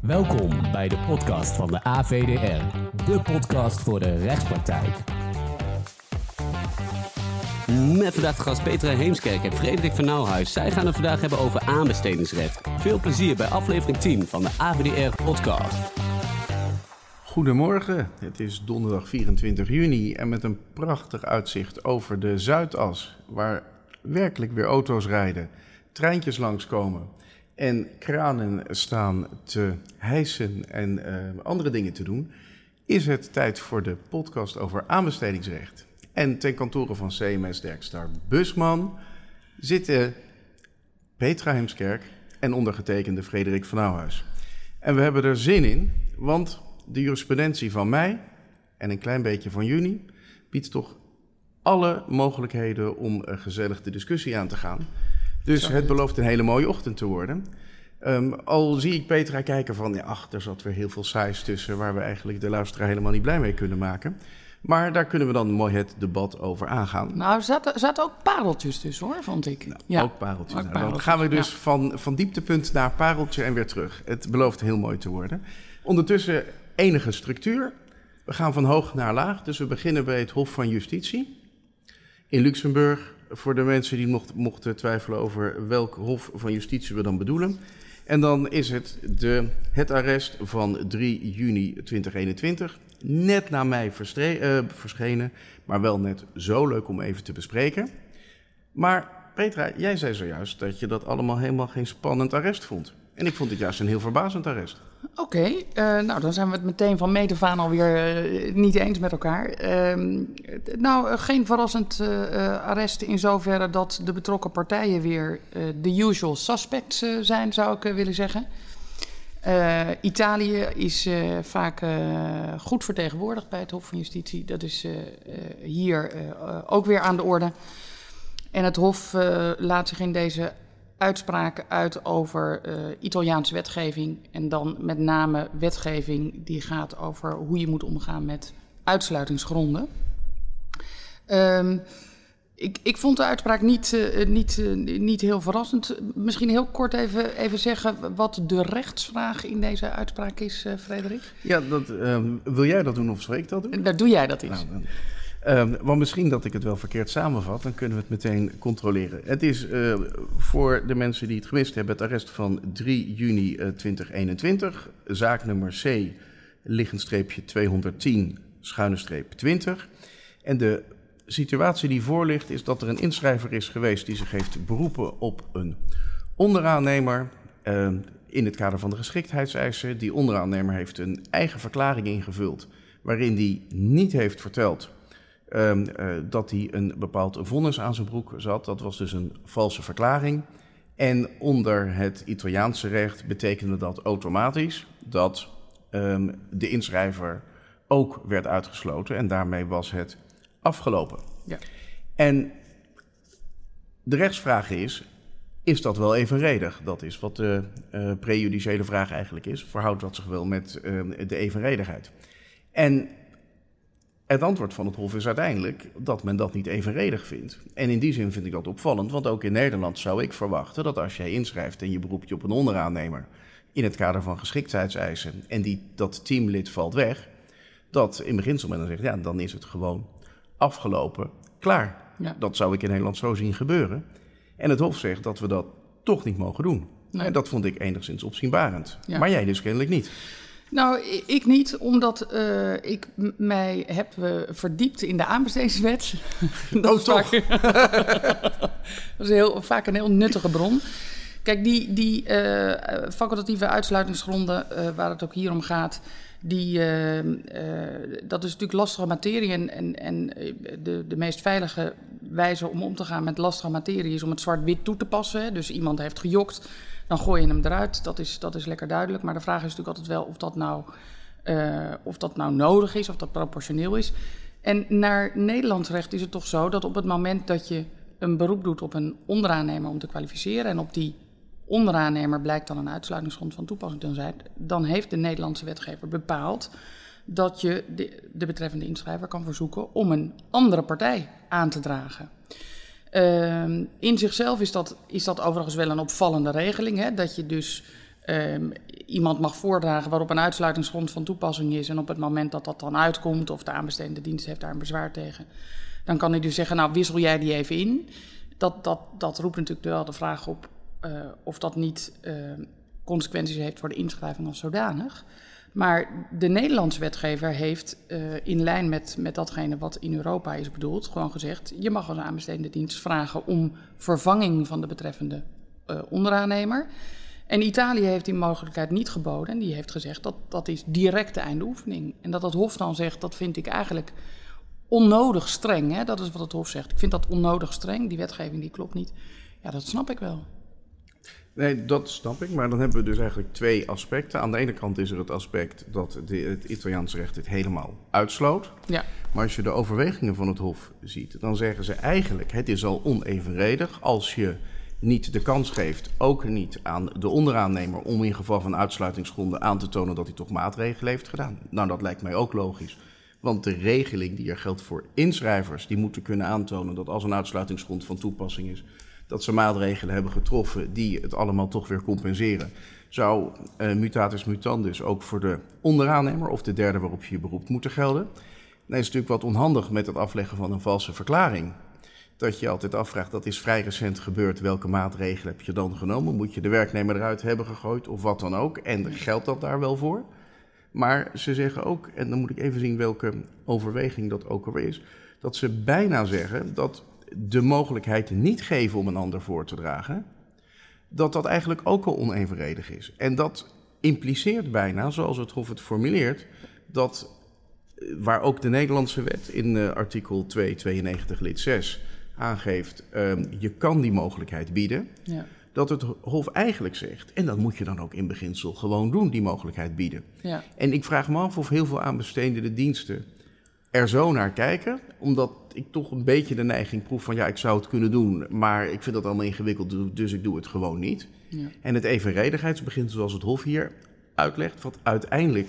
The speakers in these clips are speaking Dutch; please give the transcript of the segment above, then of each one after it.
Welkom bij de podcast van de AVDR, de podcast voor de rechtspraktijk. Met vandaag de gast Petra Heemskerk en Frederik van Nauwhuis. Zij gaan het vandaag hebben over aanbestedingsrecht. Veel plezier bij aflevering 10 van de AVDR podcast. Goedemorgen, het is donderdag 24 juni en met een prachtig uitzicht over de Zuidas, waar werkelijk weer auto's rijden, treintjes langskomen en kranen staan te hijsen en uh, andere dingen te doen, is het tijd voor de podcast over aanbestedingsrecht. En ten kantoren van CMS Derkstar Busman zitten Petra Hemskerk en ondergetekende Frederik van Nauwhuis. En we hebben er zin in, want de jurisprudentie van mei en een klein beetje van juni biedt toch alle mogelijkheden om een gezellig de discussie aan te gaan. Dus het belooft een hele mooie ochtend te worden. Um, al zie ik Petra kijken van, ja, ach, er zat weer heel veel saais tussen... waar we eigenlijk de luisteraar helemaal niet blij mee kunnen maken. Maar daar kunnen we dan mooi het debat over aangaan. Nou, er zaten, zaten ook pareltjes tussen, hoor, vond ik. Nou, ja. Ook pareltjes. Ook nou, dan gaan we dus van, van dieptepunt naar pareltje en weer terug. Het belooft heel mooi te worden. Ondertussen enige structuur. We gaan van hoog naar laag, dus we beginnen bij het Hof van Justitie in Luxemburg. Voor de mensen die mocht, mochten twijfelen over welk Hof van Justitie we dan bedoelen. En dan is het de, het arrest van 3 juni 2021. Net na mij uh, verschenen, maar wel net zo leuk om even te bespreken. Maar Petra, jij zei zojuist dat je dat allemaal helemaal geen spannend arrest vond. En ik vond het juist een heel verbazend arrest. Oké, okay, eh, nou dan zijn we het meteen van meet alweer uh, niet eens met elkaar. Uh, nou, geen verrassend arrest in zoverre dat de betrokken partijen weer de usual suspects zijn, zou ik willen zeggen. Italië is vaak goed vertegenwoordigd bij het Hof van Justitie. Dat is hier ook weer aan de orde. En het Hof laat zich in deze uitspraken uit over uh, Italiaanse wetgeving. En dan met name wetgeving die gaat over hoe je moet omgaan met uitsluitingsgronden. Um, ik, ik, vond de uitspraak niet, uh, niet, uh, niet heel verrassend. Misschien heel kort even, even zeggen wat de rechtsvraag in deze uitspraak is, Frederik. Ja, dat, ehm, wil jij dat doen of ik dat doen? Dan doe jij dat eens. Nou, Um, want misschien dat ik het wel verkeerd samenvat, dan kunnen we het meteen controleren. Het is uh, voor de mensen die het gemist hebben het arrest van 3 juni uh, 2021, zaak nummer C, liggendstreepje 210, schuine streep 20. En de situatie die voor ligt is dat er een inschrijver is geweest die zich heeft beroepen op een onderaannemer. Uh, in het kader van de geschiktheidseisen. Die onderaannemer heeft een eigen verklaring ingevuld waarin hij niet heeft verteld Um, uh, dat hij een bepaald vonnis aan zijn broek zat. Dat was dus een valse verklaring. En onder het Italiaanse recht betekende dat automatisch dat um, de inschrijver ook werd uitgesloten. En daarmee was het afgelopen. Ja. En de rechtsvraag is: is dat wel evenredig? Dat is wat de uh, prejudiciële vraag eigenlijk is. Verhoudt dat zich wel met uh, de evenredigheid? En het antwoord van het Hof is uiteindelijk dat men dat niet evenredig vindt. En in die zin vind ik dat opvallend, want ook in Nederland zou ik verwachten dat als jij inschrijft en je beroept je op een onderaannemer in het kader van geschiktheidseisen en die, dat teamlid valt weg, dat in beginsel men dan zegt, ja, dan is het gewoon afgelopen, klaar. Ja. Dat zou ik in Nederland zo zien gebeuren. En het Hof zegt dat we dat toch niet mogen doen. Nee. En dat vond ik enigszins opzienbarend. Ja. Maar jij dus kennelijk niet. Nou, ik niet, omdat uh, ik mij heb uh, verdiept in de aanbestedingswet. dat oh, toch? Vaak, dat is heel, vaak een heel nuttige bron. Kijk, die, die uh, facultatieve uitsluitingsgronden, waar het ook hier om gaat, die, dat is natuurlijk lastige materie. En, en, en de, de meest veilige wijze om om te gaan met lastige materie is om het zwart-wit toe te passen. Dus iemand heeft gejokt dan gooi je hem eruit. Dat is, dat is lekker duidelijk. Maar de vraag is natuurlijk altijd wel of dat nou, uh, of dat nou nodig is, of dat proportioneel is. En naar Nederlands recht is het toch zo dat op het moment dat je een beroep doet op een onderaannemer om te kwalificeren en op die onderaannemer blijkt dan een uitsluitingsgrond van toepassing te zijn, dan heeft de Nederlandse wetgever bepaald dat je de betreffende inschrijver kan verzoeken om een andere partij aan te dragen. Uh, in zichzelf is dat, is dat overigens wel een opvallende regeling. Hè? Dat je dus ehm, iemand mag voordragen waarop een uitsluitingsgrond van toepassing is. En op het moment dat dat dan uitkomt, of de aanbestedende dienst heeft daar een bezwaar tegen, dan kan hij dus zeggen: Nou, wissel jij die even in. Dat, dat, dat roept natuurlijk wel de vraag op uh, of dat niet uh, consequenties heeft voor de inschrijving als zodanig. Maar de Nederlandse wetgever heeft uh, in lijn met, met datgene wat in Europa is bedoeld, gewoon gezegd: je mag als aanbestedende dienst vragen om vervanging van de betreffende onderaannemer. En Italië heeft die mogelijkheid niet geboden. En die heeft gezegd dat dat is direct de. En dat het Hof dan zegt, dat vind ik eigenlijk onnodig streng. Hè? Dat is wat het Hof zegt. Ik vind dat onnodig streng. Die wetgeving die klopt niet. Ja, dat snap ik wel. Nee, dat snap ik. Maar dan hebben we dus eigenlijk twee aspecten. Aan de ene kant is er het aspect dat de, het Italiaans recht het helemaal uitsloot. Ja. Maar als je de overwegingen van het Hof ziet, dan zeggen ze eigenlijk: het is al onevenredig als je niet de kans geeft, ook niet aan de onderaannemer, om in geval van uitsluitingsgronden aan te tonen dat hij toch maatregelen heeft gedaan. Nou, dat lijkt mij ook logisch. Want de regeling die er geldt voor inschrijvers, die moeten kunnen aantonen dat als een uitsluitingsgrond van toepassing is, dat ze maatregelen hebben getroffen die het allemaal toch weer compenseren. Zou uh, mutatis mutandis ook voor de onderaannemer of de derde waarop je je beroept moeten gelden? Dan is natuurlijk wat onhandig met het afleggen van een valse verklaring dat je altijd afvraagt, dat is vrij recent gebeurd, welke maatregelen heb je dan genomen? Moet je de werknemer eruit hebben gegooid of wat dan ook? En geldt dat daar wel voor? Maar ze zeggen ook, en dan moet ik even zien welke overweging dat ook alweer is, dat ze bijna zeggen dat de mogelijkheid niet geven om een ander voor te dragen, dat dat eigenlijk ook al onevenredig is. En dat impliceert bijna, zoals het Hof het formuleert, dat eh, waar ook de Nederlandse wet in uh, artikel 292 lid 6 aangeeft, um, je kan die mogelijkheid bieden. Ja. Dat het Hof eigenlijk zegt, en dat moet je dan ook in beginsel gewoon doen, die mogelijkheid bieden. Ja. En ik vraag me af of heel veel aanbestedende diensten er zo naar kijken, omdat ik toch een beetje de neiging proef van ja, ik zou het kunnen doen, maar ik vind dat allemaal ingewikkeld, dus ik doe het gewoon niet. Ja. En het evenredigheidsbeginsel zoals het Hof hier uitlegt, wat uiteindelijk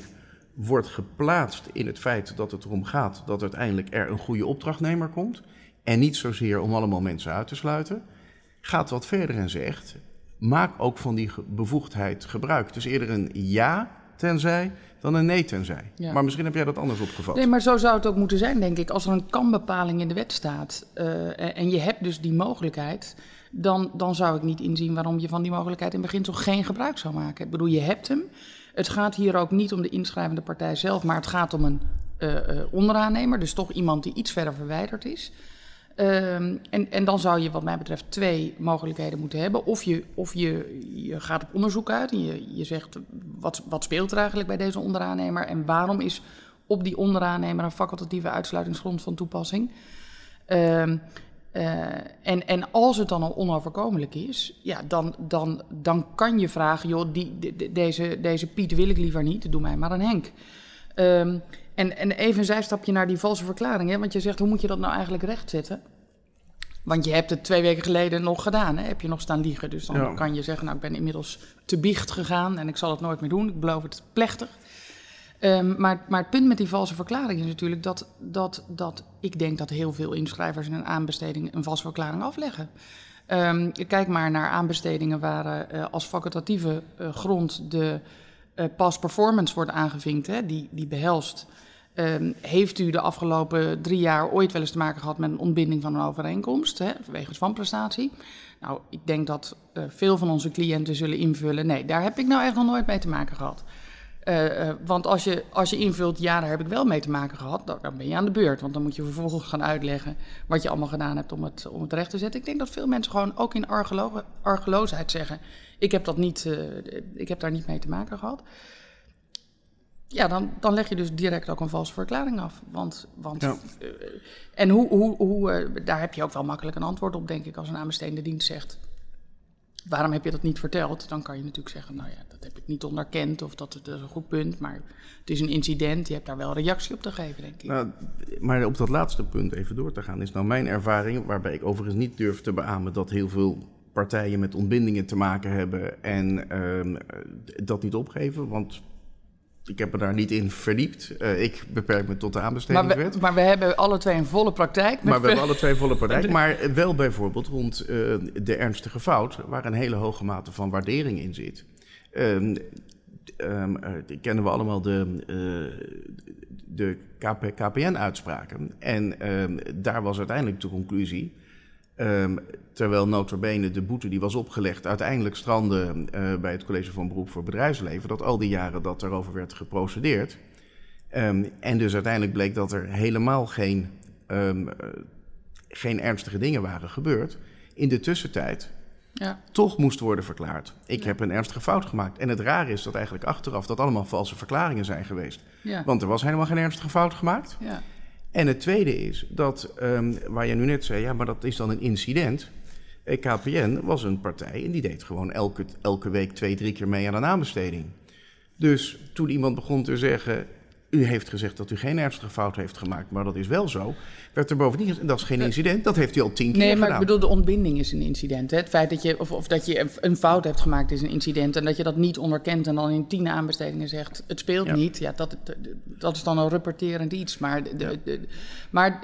wordt geplaatst in het feit dat het erom gaat dat uiteindelijk er een goede opdrachtnemer komt. En niet zozeer om allemaal mensen uit te sluiten. Gaat wat verder en zegt: maak ook van die bevoegdheid gebruik. Dus eerder een ja tenzij dan een nee tenzij. Ja. Maar misschien heb jij dat anders opgevat. Nee, maar zo zou het ook moeten zijn, denk ik. Als er een kan-bepaling in de wet staat uh, en je hebt dus die mogelijkheid, dan, dan zou ik niet inzien waarom je van die mogelijkheid in beginsel geen gebruik zou maken. Ik bedoel, je hebt hem. Het gaat hier ook niet om de inschrijvende partij zelf, maar het gaat om een uh, uh, onderaannemer, dus toch iemand die iets verder verwijderd is. Um, en, en dan zou je wat mij betreft twee mogelijkheden moeten hebben. Of je, of je, je gaat op onderzoek uit en je, je zegt wat, wat speelt er eigenlijk bij deze onderaannemer en waarom is op die onderaannemer een facultatieve uitsluitingsgrond van toepassing. Um, uh, en, en als het dan al onoverkomelijk is, ja, dan, dan, dan kan je vragen, joh, die, de, deze, deze Piet wil ik liever niet, doe mij maar een Henk. Um, en, en even een zijstapje naar die valse verklaring. Hè? Want je zegt, hoe moet je dat nou eigenlijk rechtzetten? Want je hebt het twee weken geleden nog gedaan. Hè? Heb je nog staan liegen. Dus dan ja. kan je zeggen, nou, ik ben inmiddels te biecht gegaan... en ik zal het nooit meer doen. Ik beloof het plechtig. Um, maar, maar het punt met die valse verklaring is natuurlijk dat, dat, dat ik denk dat heel veel inschrijvers in een aanbesteding een valse verklaring afleggen. Um, kijk maar naar aanbestedingen waar uh, als facultatieve uh, grond de uh, past performance wordt aangevinkt. Hè? Die, die behelst Um, heeft u de afgelopen drie jaar ooit wel eens te maken gehad met een ontbinding van een overeenkomst, hè, wegens wanprestatie? Nou, ik denk dat uh, veel van onze cliënten zullen invullen, nee, daar heb ik nou echt nog nooit mee te maken gehad. Uh, want als je, als je invult, ja, daar heb ik wel mee te maken gehad, dan, ben je aan de beurt. Want dan moet je vervolgens gaan uitleggen wat je allemaal gedaan hebt om het, om het recht te zetten. Ik denk dat veel mensen gewoon ook in argelo argeloosheid zeggen, ik heb, dat niet, ik heb daar niet mee te maken gehad ja, dan, dan leg je dus direct ook een valse verklaring af. Want, want ja. uh, en hoe, hoe, hoe, uh, daar heb je ook wel makkelijk een antwoord op, denk ik, als een aanbestedende dienst zegt. Waarom heb je dat niet verteld? Dan kan je natuurlijk zeggen, nou ja, dat heb ik niet onderkend of dat, dat is een goed punt. Maar het is een incident, je hebt daar wel reactie op te geven, denk ik. Nou, maar op dat laatste punt even door te gaan, is nou mijn ervaring, waarbij ik overigens niet durf te beamen dat heel veel partijen met ontbindingen te maken hebben en uh, dat niet opgeven. Want ik heb me daar niet in verdiept. Uh, ik beperk me tot de aanbestedingswet. Maar we, maar we hebben alle twee een volle praktijk. Maar we hebben alle twee een volle praktijk. Maar wel bijvoorbeeld rond uh, de ernstige fout... waar een hele hoge mate van waardering in zit. Um, um, kennen we allemaal de, de KP, KPN-uitspraken. En daar was uiteindelijk de conclusie Um, terwijl notabene de boete die was opgelegd uiteindelijk strandde uh, bij het College van Beroep voor Bedrijfsleven, dat al die jaren dat erover werd geprocedeerd. Um, en dus uiteindelijk bleek dat er helemaal geen, um, uh, geen ernstige dingen waren gebeurd. In de tussentijd ja. toch moest worden verklaard. Ik ja. heb een ernstige fout gemaakt. En het rare is dat eigenlijk achteraf dat allemaal valse verklaringen zijn geweest. Ja. Want er was helemaal geen ernstige fout gemaakt. En het tweede is dat, um, waar je nu net zei, ja, maar dat is dan een incident. Eh, KPN was een partij en die deed gewoon elke, elke week twee, drie keer mee aan een aanbesteding. Dus toen iemand begon te zeggen, u heeft gezegd dat u geen ernstige fout heeft gemaakt, maar dat is wel zo. Werd er bovendien gezegd, dat is geen incident, dat heeft u al tien keer gedaan. Nee, maar ik bedoel, de ontbinding is een incident. Hè? Het feit dat je, of, of dat je een fout hebt gemaakt is een incident. En dat je dat niet onderkent en dan in tien aanbestedingen zegt, het speelt ja. niet. Ja, dat, dat is dan een rapporterend iets. Maar, de, de, de, maar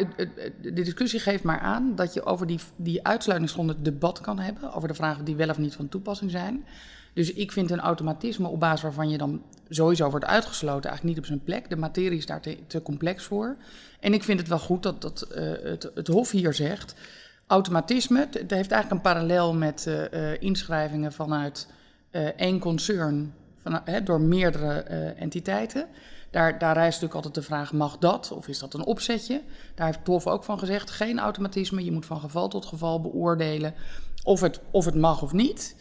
de, discussie geeft maar aan dat je over die, die uitsluitingsgronden debat kan hebben. Over de vragen die wel of niet van toepassing zijn. Dus ik vind een automatisme op basis waarvan je dan sowieso wordt uitgesloten eigenlijk niet op zijn plek. De materie is daar te, te complex voor. En ik vind het wel goed dat, dat uh, het, het Hof hier zegt. Automatisme, het heeft eigenlijk een parallel met uh, inschrijvingen vanuit één concern van, door meerdere entiteiten. Daar, daar rijst natuurlijk altijd de vraag: mag dat of is dat een opzetje? Daar heeft Hof ook van gezegd: geen automatisme. Je moet van geval tot geval beoordelen of het, of het mag of niet.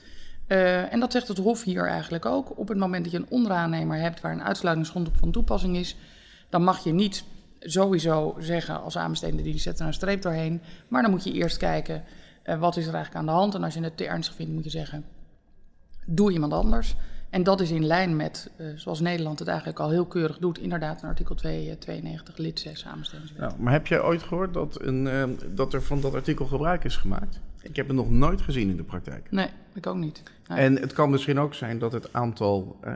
Uh, en dat zegt het Hof hier eigenlijk ook. Op het moment dat je een onderaannemer hebt waar een uitsluitingsgrond op van toepassing is, dan mag je niet sowieso zeggen als aanbestedende dienst zet er een streep doorheen. Maar dan moet je eerst kijken uh, wat is er eigenlijk aan de hand. En als je het te ernstig vindt, moet je zeggen: doe iemand anders. En dat is in lijn met, uh, zoals Nederland het eigenlijk al heel keurig doet, inderdaad in artikel 2, 92 lid 6 samenstellingswet. Nou, maar heb jij ooit gehoord dat, een, dat er van dat artikel gebruik is gemaakt? Ik heb het nog nooit gezien in de praktijk. Nee, ik ook niet. Nee. En het kan misschien ook zijn dat het aantal, uh,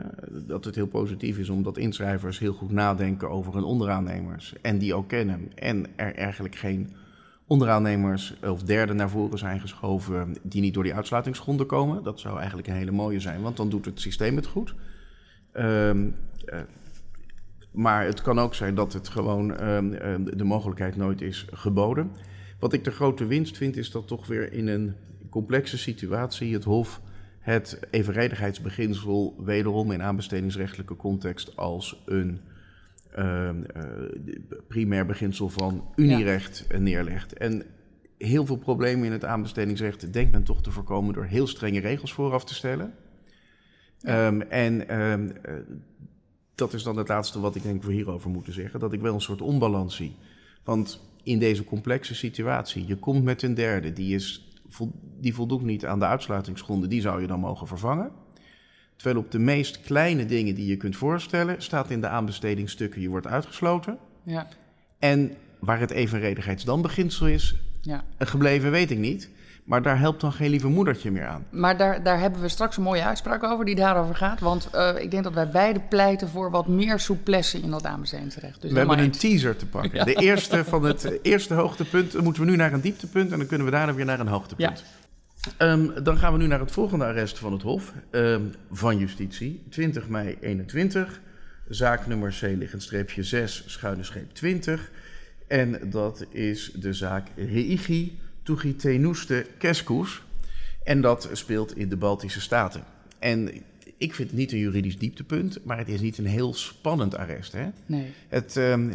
dat het heel positief is omdat inschrijvers heel goed nadenken over hun onderaannemers en die ook kennen. En er eigenlijk geen onderaannemers of derden naar voren zijn geschoven die niet door die uitsluitingsgronden komen. Dat zou eigenlijk een hele mooie zijn, want dan doet het systeem het goed. Um, uh, maar het kan ook zijn dat het gewoon um, um, de mogelijkheid nooit is geboden. Wat ik de grote winst vind, is dat toch weer in een complexe situatie het Hof het evenredigheidsbeginsel wederom in aanbestedingsrechtelijke context als een uh, uh, primair beginsel van unierecht ja. neerlegt. En heel veel problemen in het aanbestedingsrecht denkt men toch te voorkomen door heel strenge regels vooraf te stellen. Ja. Um, en um, uh, dat is dan het laatste wat ik denk we hierover moeten zeggen. Dat ik wel een soort onbalans zie. Want in deze complexe situatie, je komt met een derde, die, is, die voldoet niet aan de uitsluitingsgronden, die zou je dan mogen vervangen. Terwijl op de meest kleine dingen die je kunt voorstellen, staat in de aanbestedingsstukken, je wordt uitgesloten. Ja. En waar het evenredigheidsdanbeginsel is ja. gebleven, weet ik niet. Maar daar helpt dan geen lieve moedertje meer aan. Maar daar, daar hebben we straks een mooie uitspraak over die daarover gaat. Want uh, ik denk dat wij beide pleiten voor wat meer souplesse in dat aanbestedingsrecht. Dus we hebben een teaser te pakken. Ja. De eerste van het eerste hoogtepunt. Dan moeten we nu naar een dieptepunt en dan kunnen we daarna weer naar een hoogtepunt. Ja. Um, dan gaan we nu naar het volgende arrest van het Hof um, van Justitie. 20 mei 21. Zaak nummer C liggend streepje 6, schuine scheep 20. En dat is de zaak Reigi Tugitenuste Keskus. En dat speelt in de Baltische Staten. En ik vind het niet een juridisch dieptepunt, maar het is niet een heel spannend arrest. Hè? Nee. Het, um,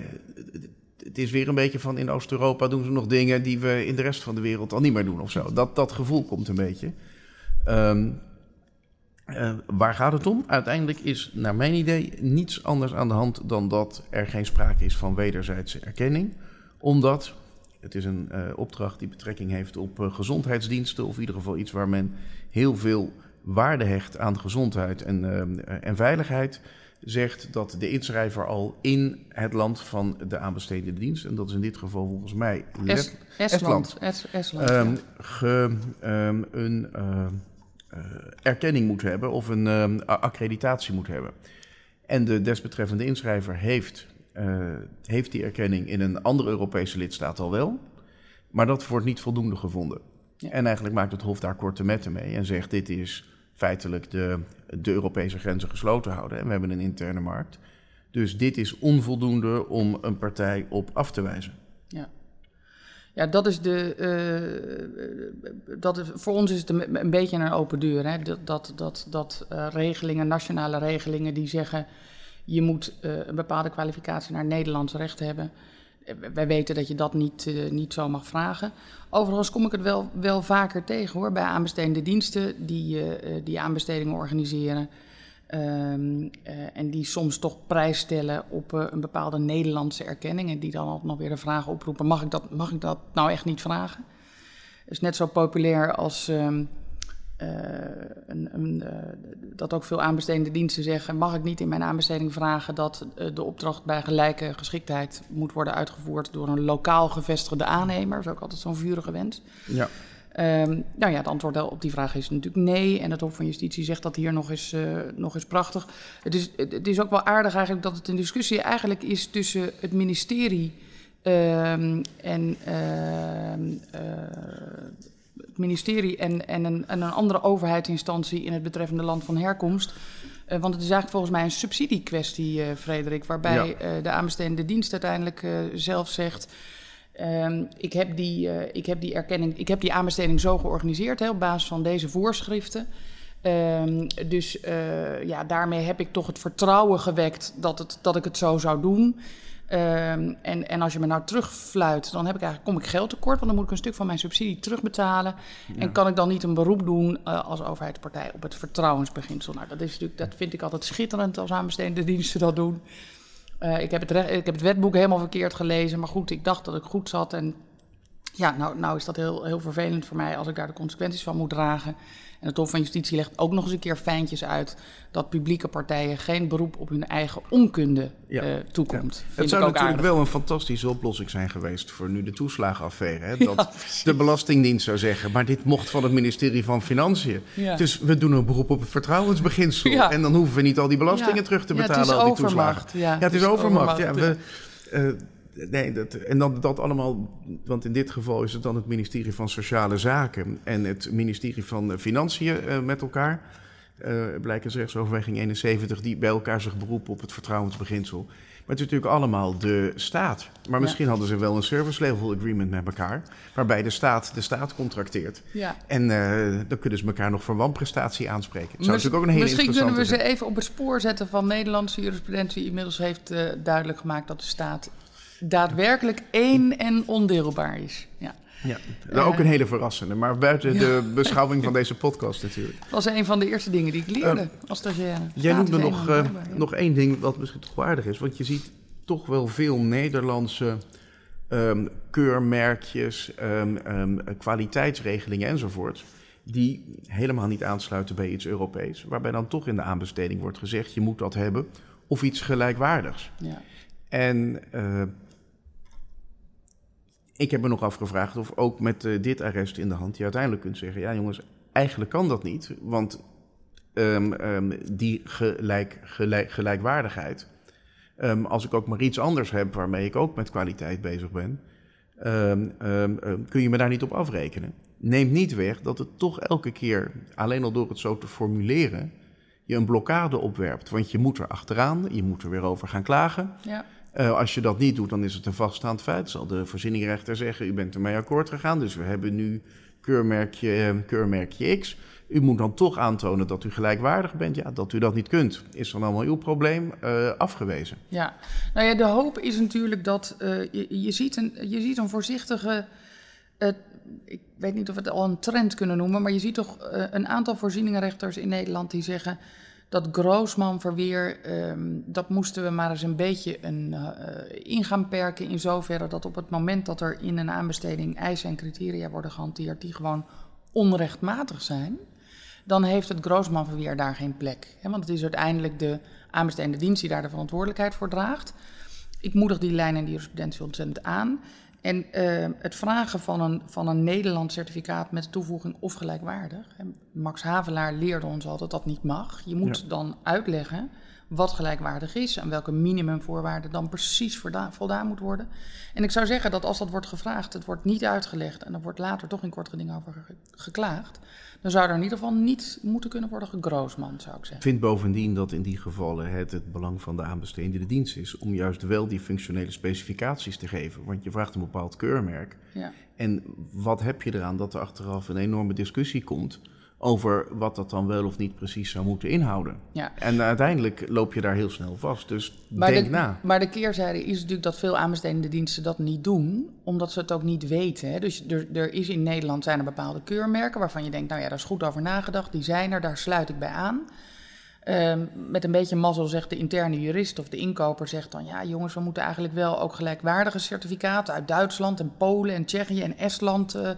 het is weer een beetje van in Oost-Europa doen ze nog dingen die we in de rest van de wereld al niet meer doen of zo. Dat, dat gevoel komt een beetje. Um, uh, waar gaat het om? Uiteindelijk is, naar mijn idee, niets anders aan de hand dan dat er geen sprake is van wederzijdse erkenning. Omdat het is een uh, opdracht die betrekking heeft op uh, gezondheidsdiensten, of in ieder geval iets waar men heel veel waarde hecht aan gezondheid en, uh, en veiligheid. Zegt dat de inschrijver al in het land van de aanbestedende dienst, en dat is in dit geval volgens mij es Estland, es Estland um, ja. ge, um, een erkenning moet hebben of een um, accreditatie moet hebben. En de desbetreffende inschrijver heeft heeft die erkenning in een andere Europese lidstaat al wel. Maar dat wordt niet voldoende gevonden. Ja. En eigenlijk maakt het Hof daar korte metten mee en zegt: dit is feitelijk de, de Europese grenzen gesloten houden. En we hebben een interne markt. Dus dit is onvoldoende om een partij op af te wijzen. Ja. Ja, dat is de. Uh, dat is, voor ons is het een, een, beetje een open deur. Hè? Dat, dat, dat, dat uh, regelingen, nationale regelingen, die zeggen. Je moet uh, een bepaalde kwalificatie naar Nederlands recht hebben. Wij weten dat je dat niet, niet zo mag vragen. Overigens kom ik het wel, wel vaker tegen hoor. Bij aanbestedende diensten die, die aanbestedingen organiseren. Uh, en die soms toch prijs stellen op een bepaalde Nederlandse erkenning. En die dan altijd nog weer de vraag oproepen: mag ik dat, mag ik dat nou echt niet vragen? Is net zo populair als um, uh, een, een, dat ook veel aanbestedende diensten zeggen: mag ik niet in mijn aanbesteding vragen dat de opdracht bij gelijke geschiktheid moet worden uitgevoerd door een lokaal gevestigde aannemer? Dat is ook altijd zo'n vurige wens. Ja. Um, nou ja, het antwoord op die vraag is natuurlijk nee. En het Hof van Justitie zegt dat hier nog eens, nog eens prachtig. Het is, het is ook wel aardig eigenlijk dat het een discussie eigenlijk is tussen het ministerie um, en uh, het ministerie en, en, een, en een andere overheidsinstantie in het betreffende land van herkomst. Uh, want het is eigenlijk volgens mij een subsidiekwestie, uh, Frederik, waarbij ja. uh, de aanbestedende dienst uiteindelijk zelf zegt. Um, ik, heb die, ik heb die erkenning, ik heb die aanbesteding zo georganiseerd hè, op basis van deze voorschriften. Um, dus ja, daarmee heb ik toch het vertrouwen gewekt dat, het, dat ik het zo zou doen. Um, en, en als je me nou terugfluit, dan heb ik eigenlijk, kom ik geld tekort, want dan moet ik een stuk van mijn subsidie terugbetalen. Ja. En kan ik dan niet een beroep doen uh, als overheidspartij op het vertrouwensbeginsel? Nou, dat, is natuurlijk, dat vind ik altijd schitterend als aanbestedende diensten dat doen. Uh, ik, heb het ik heb het wetboek helemaal verkeerd gelezen, maar goed, ik dacht dat ik goed zat. En ja, nou, nou is dat heel, heel vervelend voor mij als ik daar de consequenties van moet dragen. En het Hof van Justitie legt ook nog eens een keer fijntjes uit dat publieke partijen geen beroep op hun eigen onkunde ja. uh, toekomt. Ja. Het zou natuurlijk aardig. wel een fantastische oplossing zijn geweest voor nu de toeslagenaffaire. Hè? Dat ja, de Belastingdienst zou zeggen, maar dit mocht van het ministerie van Financiën. Dus we doen een beroep op het vertrouwensbeginsel. En dan hoeven we niet al die belastingen terug te betalen, al die toeslagen. Ja, het is overmacht. Ja, we, uh, Nee, dat, en dan dat allemaal, want in dit geval is het dan het ministerie van Sociale Zaken en het ministerie van Financiën uh, met elkaar. Uh, blijkens rechtsoverweging 71, die bij elkaar zich beroepen op het vertrouwensbeginsel. Maar het is natuurlijk allemaal de staat. Maar misschien ja. hadden ze wel een service level agreement met elkaar, waarbij de staat de staat contracteert. Ja. En uh, dan kunnen ze elkaar nog voor wanprestatie aanspreken. Zou natuurlijk ook een hele Misschien kunnen we ze even op het spoor zetten van Nederlandse jurisprudentie. Inmiddels heeft uh, duidelijk gemaakt dat de staat daadwerkelijk één en ondeelbaar is. Ja. Ja, uh, ook een hele verrassende, maar buiten ja. de beschouwing van deze podcast natuurlijk. Dat was een van de eerste dingen die ik leerde uh, als stagiaire. Jij noemde nog, uh, nog één ding wat misschien toch aardig is, want je ziet toch wel veel Nederlandse um, keurmerkjes, um, um, kwaliteitsregelingen enzovoort, die helemaal niet aansluiten bij iets Europees, waarbij dan toch in de aanbesteding wordt gezegd, je moet dat hebben, of iets gelijkwaardigs. Ja. En ik heb me nog afgevraagd of ook met uh, dit arrest in de hand je uiteindelijk kunt zeggen: ja, jongens, eigenlijk kan dat niet. Want um, um, die gelijk, gelijk, gelijkwaardigheid. Um, als ik ook maar iets anders heb waarmee ik ook met kwaliteit bezig ben, kun je me daar niet op afrekenen. Neemt niet weg dat het toch elke keer, alleen al door het zo te formuleren, je een blokkade opwerpt. Want je moet er achteraan, je moet er weer over gaan klagen. Ja. Uh, als je dat niet doet, dan is het een vaststaand feit. Zal de voorzieningrechter zeggen, u bent ermee akkoord gegaan, dus we hebben nu keurmerkje, keurmerkje X. U moet dan toch aantonen dat u gelijkwaardig bent. Ja, dat u dat niet kunt, is dan allemaal uw probleem uh, afgewezen. Ja, nou ja, de hoop is natuurlijk dat je, je, ziet een, je ziet een voorzichtige... ik weet niet of we het al een trend kunnen noemen, maar je ziet toch een aantal voorzieningenrechters in Nederland die zeggen dat Groosman Verweer, um, dat moesten we maar eens een beetje een, uh, in gaan perken. In zoverre dat op het moment dat er in een aanbesteding eisen en criteria worden gehanteerd die gewoon onrechtmatig zijn, dan heeft het Groosman Verweer daar geen plek. He, want het is uiteindelijk de aanbestedende dienst die daar de verantwoordelijkheid voor draagt. Ik moedig die lijn en die jurisprudentie ontzettend aan. En uh, het vragen van een, van een Nederlands certificaat met toevoeging of gelijkwaardig. En Max Havelaar leerde ons al dat dat niet mag. Je moet ja. dan uitleggen wat gelijkwaardig is en welke minimumvoorwaarden dan precies voldaan moet worden. En ik zou zeggen dat als dat wordt gevraagd, het wordt niet uitgelegd en er wordt later toch in kort geding over geklaagd, dan zou er in ieder geval niet moeten kunnen worden gegroosmand, zou ik zeggen. Ik vind bovendien dat in die gevallen het het belang van de aanbestedende dienst is om juist wel die functionele specificaties te geven. Want je vraagt een bepaald keurmerk. Ja. En wat heb je eraan dat er achteraf een enorme discussie komt over wat dat dan wel of niet precies zou moeten inhouden. Ja. En uiteindelijk loop je daar heel snel vast. Dus maar denk de, na. Maar de keerzijde is natuurlijk dat veel aanbestedende diensten dat niet doen, omdat ze het ook niet weten. Hè. Dus er, er is in Nederland zijn er bepaalde keurmerken waarvan je denkt, nou ja, daar is goed over nagedacht, die zijn er, daar sluit ik bij aan. Ehm, met een beetje mazzel zegt de interne jurist of de inkoper zegt dan... ja jongens, we moeten eigenlijk wel ook gelijkwaardige certificaten... uit Duitsland en Polen en Tsjechië en Estland uh,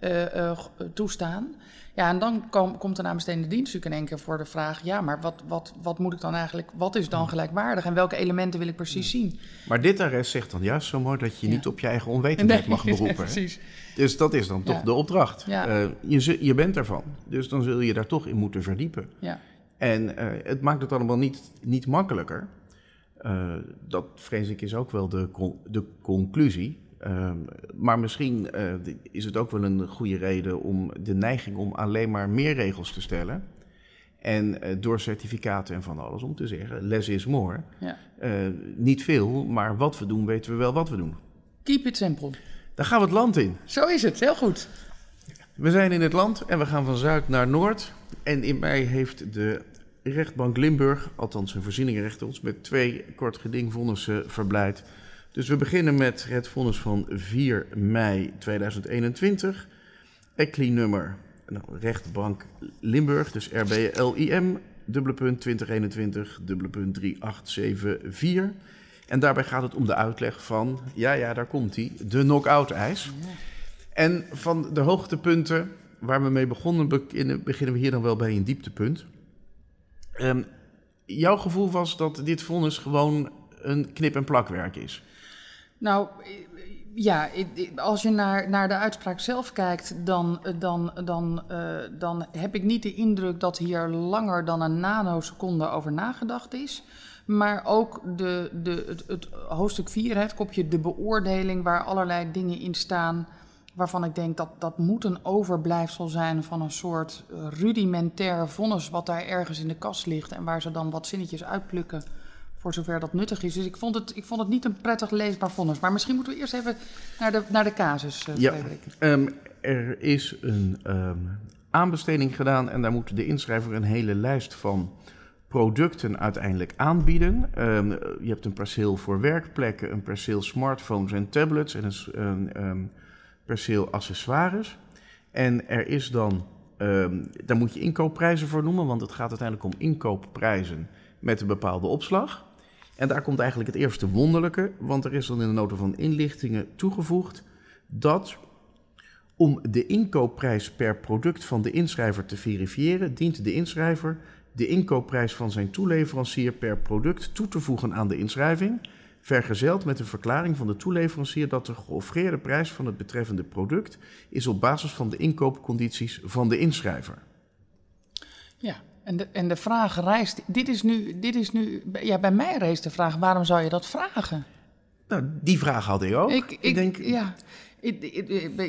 uh, uh, toestaan. Ja, en dan kom, komt de namenstedende dienst natuurlijk in één keer voor de vraag... ja, maar wat, wat, wat moet ik dan eigenlijk... wat is dan gelijkwaardig en welke elementen wil ik precies zien? Maar dit arrest zegt dan juist zo mooi... dat je niet op je eigen onwetendheid mag beroepen. precies. Dus dat is dan toch de opdracht. je, je bent ervan, dus dan zul je daar toch in moeten verdiepen. Ja. En uh, het maakt het allemaal niet, niet makkelijker. Uh, dat vrees ik is ook wel de, de conclusie. Uh, maar misschien uh, is het ook wel een goede reden om de neiging om alleen maar meer regels te stellen. En door certificaten en van alles om te zeggen, less is more. Ja. niet veel, maar wat we doen, weten we wel wat we doen. Keep it simple. Daar gaan we het land in. Zo is het, heel goed. We zijn in het land en we gaan van zuid naar noord. En in mei heeft de rechtbank Limburg, althans een voorzieningenrecht, ons met twee kort gedingvonnissen verblijd. Dus we beginnen met het vonnis van 4 mei 2021. ECLI nummer nou, rechtbank Limburg, dus RBLIM, dubbele punt 2021, dubbele punt 3874. En daarbij gaat het om de uitleg van, ja ja, daar komt hij, de knock-out eis. En van de hoogtepunten waar we mee begonnen, beginnen we hier dan wel bij een dieptepunt. Um, jouw gevoel was dat dit vonnis gewoon een knip- en plakwerk is? Nou, ja, als je naar, naar de uitspraak zelf kijkt, dan, dan, dan, uh, dan heb ik niet de indruk dat hier langer dan een nanoseconde over nagedacht is. Maar ook de, de, het, hoofdstuk 4, het kopje de beoordeling, waar allerlei dingen in staan waarvan ik denk dat dat moet een overblijfsel zijn van een soort eh, rudimentair vonnis wat daar ergens in de kast ligt en waar ze dan wat zinnetjes uitplukken voor zover dat nuttig is. Dus ik vond het, ik vond het niet een prettig leesbaar vonnis. Maar misschien moeten we eerst even naar de, naar de casus, uh, ja, um, er is een um, aanbesteding gedaan en daar moet de inschrijver een hele lijst van producten uiteindelijk aanbieden. Um, je hebt een perceel voor werkplekken, een perceel smartphones en tablets en een, een perceel accessoires. En er is dan, um, daar moet je inkoopprijzen voor noemen, want het gaat uiteindelijk om inkoopprijzen met een bepaalde opslag. En daar komt eigenlijk het eerste wonderlijke, want er is dan in de nota van inlichtingen toegevoegd dat om de inkoopprijs per product van de inschrijver te verifiëren, dient de inschrijver de inkoopprijs van zijn toeleverancier per product toe te voegen aan de inschrijving vergezeld met een verklaring van de toeleverancier dat de geoffreerde prijs van het betreffende product is op basis van de inkoopcondities van de inschrijver. Ja, en de, en de vraag rijst, dit is nu, dit is nu, ja, bij mij reist de vraag, waarom zou je dat vragen? Nou, die vraag had ik ook. Ik, ik, denk, ja,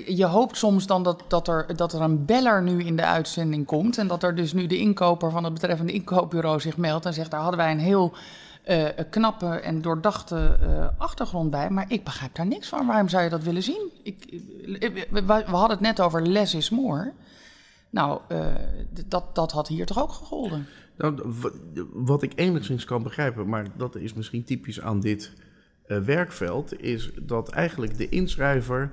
je hoopt soms dan dat, dat, er, dat er een beller nu in de uitzending komt en dat er dus nu de inkoper van het betreffende inkoopbureau zich meldt en zegt, daar hadden wij een heel uh, knappe en doordachte uh, achtergrond bij. Maar ik begrijp daar niks van. Waarom zou je dat willen zien? Ik, we, we, hadden het net over less is more. Nou, uh, dat, dat had hier toch ook gegolden? Nou, wat ik enigszins kan begrijpen, maar dat is misschien typisch aan dit werkveld, is dat eigenlijk de inschrijver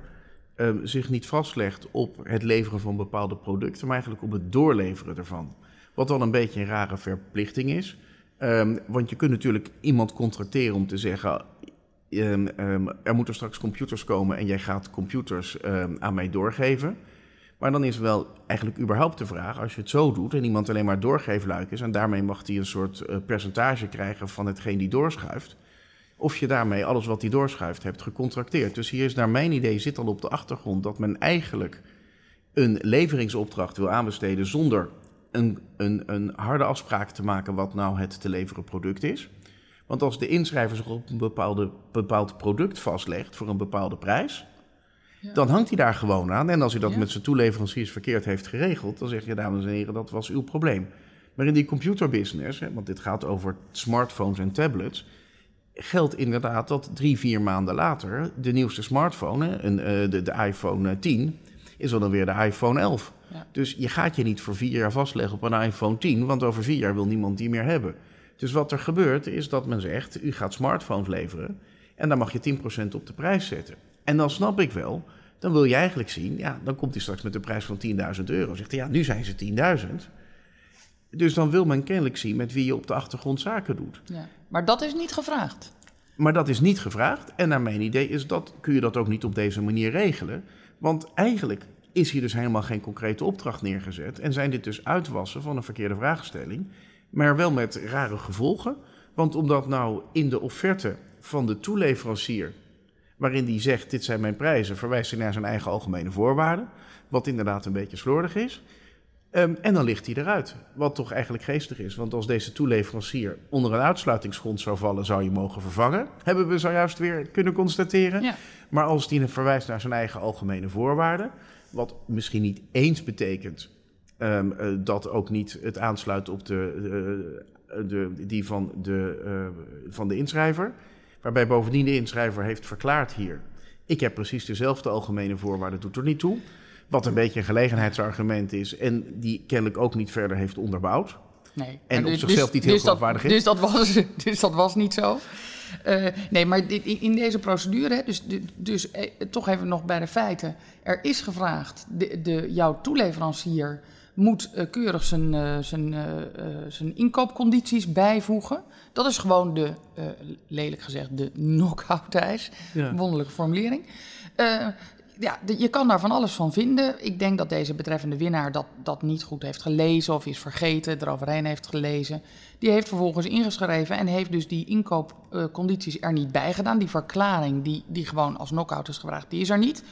zich niet vastlegt op het leveren van bepaalde producten, maar eigenlijk op het doorleveren ervan. Wat wel een beetje een rare verplichting is. Um, want je kunt natuurlijk iemand contracteren om te zeggen: um, er moeten straks computers komen en jij gaat computers aan mij doorgeven. Maar dan is wel eigenlijk überhaupt de vraag, als je het zo doet en iemand alleen maar doorgeefluik is en daarmee mag hij een soort uh, percentage krijgen van hetgeen die doorschuift, of je daarmee alles wat hij doorschuift hebt gecontracteerd. Dus hier is naar mijn idee zit al op de achtergrond dat men eigenlijk een leveringsopdracht wil aanbesteden zonder een, een, een harde afspraak te maken wat nou het te leveren product is. Want als de inschrijver zich op een bepaalde, bepaald product vastlegt voor een bepaalde prijs, Ja. dan hangt hij daar gewoon aan. En als hij dat Ja. met zijn toeleveranciers verkeerd heeft geregeld, dan zeg je, dames en heren, dat was uw probleem. Maar in die computerbusiness, hè, want dit gaat over smartphones en tablets, geldt inderdaad dat drie, vier maanden later de nieuwste smartphone, een, eh, de, de iPhone eh, 10, is wel dan weer de iPhone 11. Ja. Dus je gaat je niet voor vier jaar vastleggen op een iPhone 10, want over vier jaar wil niemand die meer hebben. Dus wat er gebeurt is dat men zegt, u gaat smartphones leveren en dan mag je 10% op de prijs zetten. En dan snap ik wel, dan wil je eigenlijk zien, ja, dan komt hij straks met een prijs van 10.000 euro. Zegt hij, ja, nu zijn ze 10.000. Dus dan wil men kennelijk zien met wie je op de achtergrond zaken doet. Ja. Maar dat is niet gevraagd. Maar dat is niet gevraagd. En naar mijn idee is dat, kun je dat ook niet op deze manier regelen. Want eigenlijk is hier dus helemaal geen concrete opdracht neergezet. En zijn dit dus uitwassen van een verkeerde vraagstelling. Maar wel met rare gevolgen. Want omdat nou in de offerte van de toeleverancier, waarin die zegt: Dit zijn mijn prijzen, verwijst hij naar zijn eigen algemene voorwaarden. Wat inderdaad een beetje slordig is. Ehm, en dan ligt hij eruit. Wat toch eigenlijk geestig is. Want als deze toeleverancier onder een uitsluitingsgrond zou vallen, zou je mogen vervangen. Hebben we zojuist weer kunnen constateren. Ja. Maar als die verwijst naar zijn eigen algemene voorwaarden. Wat misschien niet eens betekent ehm, eh, dat ook niet het aansluit op de, eh, de, die van de, eh, van de inschrijver. Waarbij bovendien de inschrijver heeft verklaard hier. Ik heb precies dezelfde algemene voorwaarden, doet er niet toe. Wat een beetje een gelegenheidsargument is en die kennelijk ook niet verder heeft onderbouwd. Nee. En op zichzelf niet heel dus dat, geloofwaardig is. dus dat, was, dus dat was niet zo. Eh, nee, maar in deze procedure, dus, dus eh, toch even nog bij de feiten. Er is gevraagd, de, de, jouw toeleverancier moet eh, keurig zijn, eh, zijn, eh, zijn inkoopcondities bijvoegen. Dat is gewoon de, lelijk gezegd, de knock-out eis. Ja. Wonderlijke formulering. Ja, de- je kan daar van alles van vinden. Ik denk dat deze betreffende winnaar dat, dat niet goed heeft gelezen of is vergeten, eroverheen heeft gelezen. Die heeft vervolgens ingeschreven en heeft dus die inkoopcondities er niet bij gedaan. Die verklaring die, die gewoon als knock-out is gevraagd, die is er niet.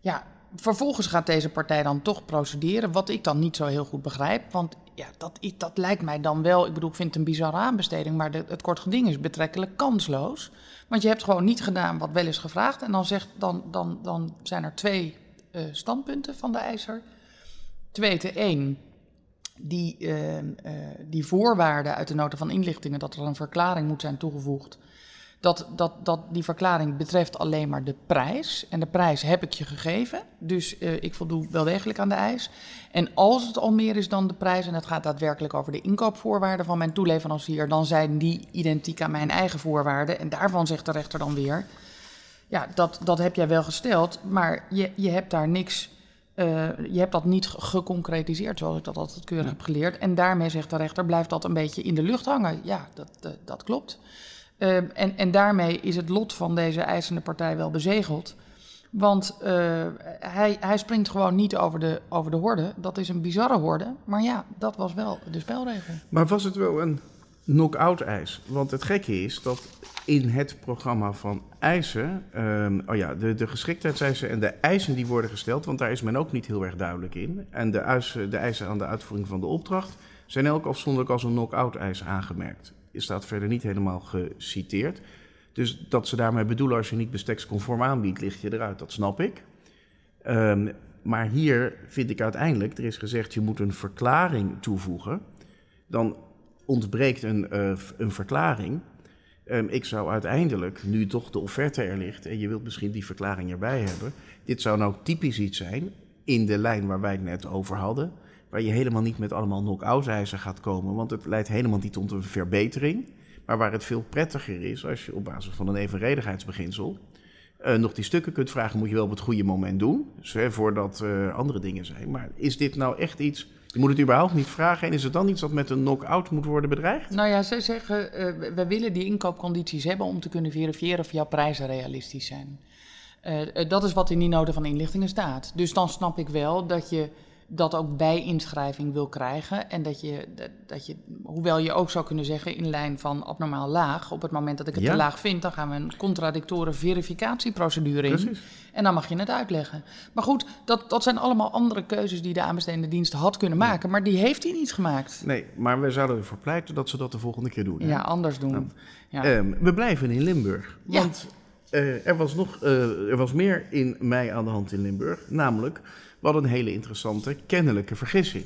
Ja, vervolgens gaat deze partij dan toch procederen, wat ik dan niet zo heel goed begrijp. Want ja, dat, dat lijkt mij dan wel, ik bedoel, ik vind het een bizarre aanbesteding, maar het kort geding is betrekkelijk kansloos. Want je hebt gewoon niet gedaan wat wel is gevraagd. En dan, zegt, dan, dan, dan zijn er twee eh, standpunten van de eiser. Te weten, één, die, eh, eh, die voorwaarden uit de nota van inlichtingen, dat er een verklaring moet zijn toegevoegd. Dat, dat, dat die verklaring betreft alleen maar de prijs. En de prijs heb ik je gegeven. Dus eh, ik voldoe wel degelijk aan de eis. En als het al meer is dan de prijs, en het gaat daadwerkelijk over de inkoopvoorwaarden van mijn toeleverancier, dan zijn die identiek aan mijn eigen voorwaarden. En daarvan zegt de rechter dan weer: ja, dat, dat heb jij wel gesteld, maar je, je hebt daar niks. eh, je hebt dat niet ge- geconcretiseerd, zoals ik dat altijd keurig heb geleerd. En daarmee zegt de rechter: blijft dat een beetje in de lucht hangen. Ja, dat, eh, dat klopt. Ehm, en, en daarmee is het lot van deze eisende partij wel bezegeld. Want eh, hij, hij springt gewoon niet over de, over de horde. Dat is een bizarre horde. Maar ja, dat was wel de spelregel. Maar was het wel een knock-out ijs? Want het gekke is dat in het programma van eisen, ehm, oh ja, de, de geschiktheidseisen en de eisen die worden gesteld, want daar is men ook niet heel erg duidelijk in. En de eisen, de eisen aan de uitvoering van de opdracht zijn elk afzonderlijk als een knock-out eis aangemerkt. Staat verder niet helemaal geciteerd. Dus dat ze daarmee bedoelen als je niet besteksconform aanbiedt, ligt je eruit. Dat snap ik. Ehm, maar hier vind ik uiteindelijk, er is gezegd je moet een verklaring toevoegen. Dan ontbreekt een, eh, een verklaring. Ehm, ik zou uiteindelijk, nu toch de offerte er ligt en je wilt misschien die verklaring erbij hebben. Dit zou nou typisch iets zijn in de lijn waar wij het net over hadden. Waar je helemaal niet met allemaal knock-out eisen gaat komen, want het leidt helemaal niet tot een verbetering. Maar waar het veel prettiger is als je op basis van een evenredigheidsbeginsel eh, nog die stukken kunt vragen, moet je wel op het goede moment doen. Dus, hè, voordat eh, andere dingen zijn. Maar is dit nou echt iets. Je moet het überhaupt niet vragen. En is het dan iets dat met een knock-out moet worden bedreigd? Nou ja, zij zeggen, eh, we- willen die inkoopcondities hebben om te kunnen verifiëren of jouw prijzen realistisch zijn. Dat is wat in die nota van inlichtingen staat. Dus dan snap ik wel dat je dat ook bij inschrijving wil krijgen. En dat je, dat, je, hoewel je ook zou kunnen zeggen in lijn van abnormaal laag, op het moment dat ik het Ja. te laag vind, dan gaan we een contradictore verificatieprocedure in. Precies. En dan mag je het uitleggen. Maar goed, dat, dat zijn allemaal andere keuzes die de aanbestedende dienst had kunnen maken, maar die heeft hij niet gemaakt. Nee, maar we zouden ervoor pleiten dat ze dat de volgende keer doen. hè? Ja, anders doen. Ja. Ehm, we blijven in Limburg. Ja. Want eh, er, was nog, eh, er was meer in mei aan de hand in Limburg. Namelijk, hadden een hele interessante kennelijke vergissing.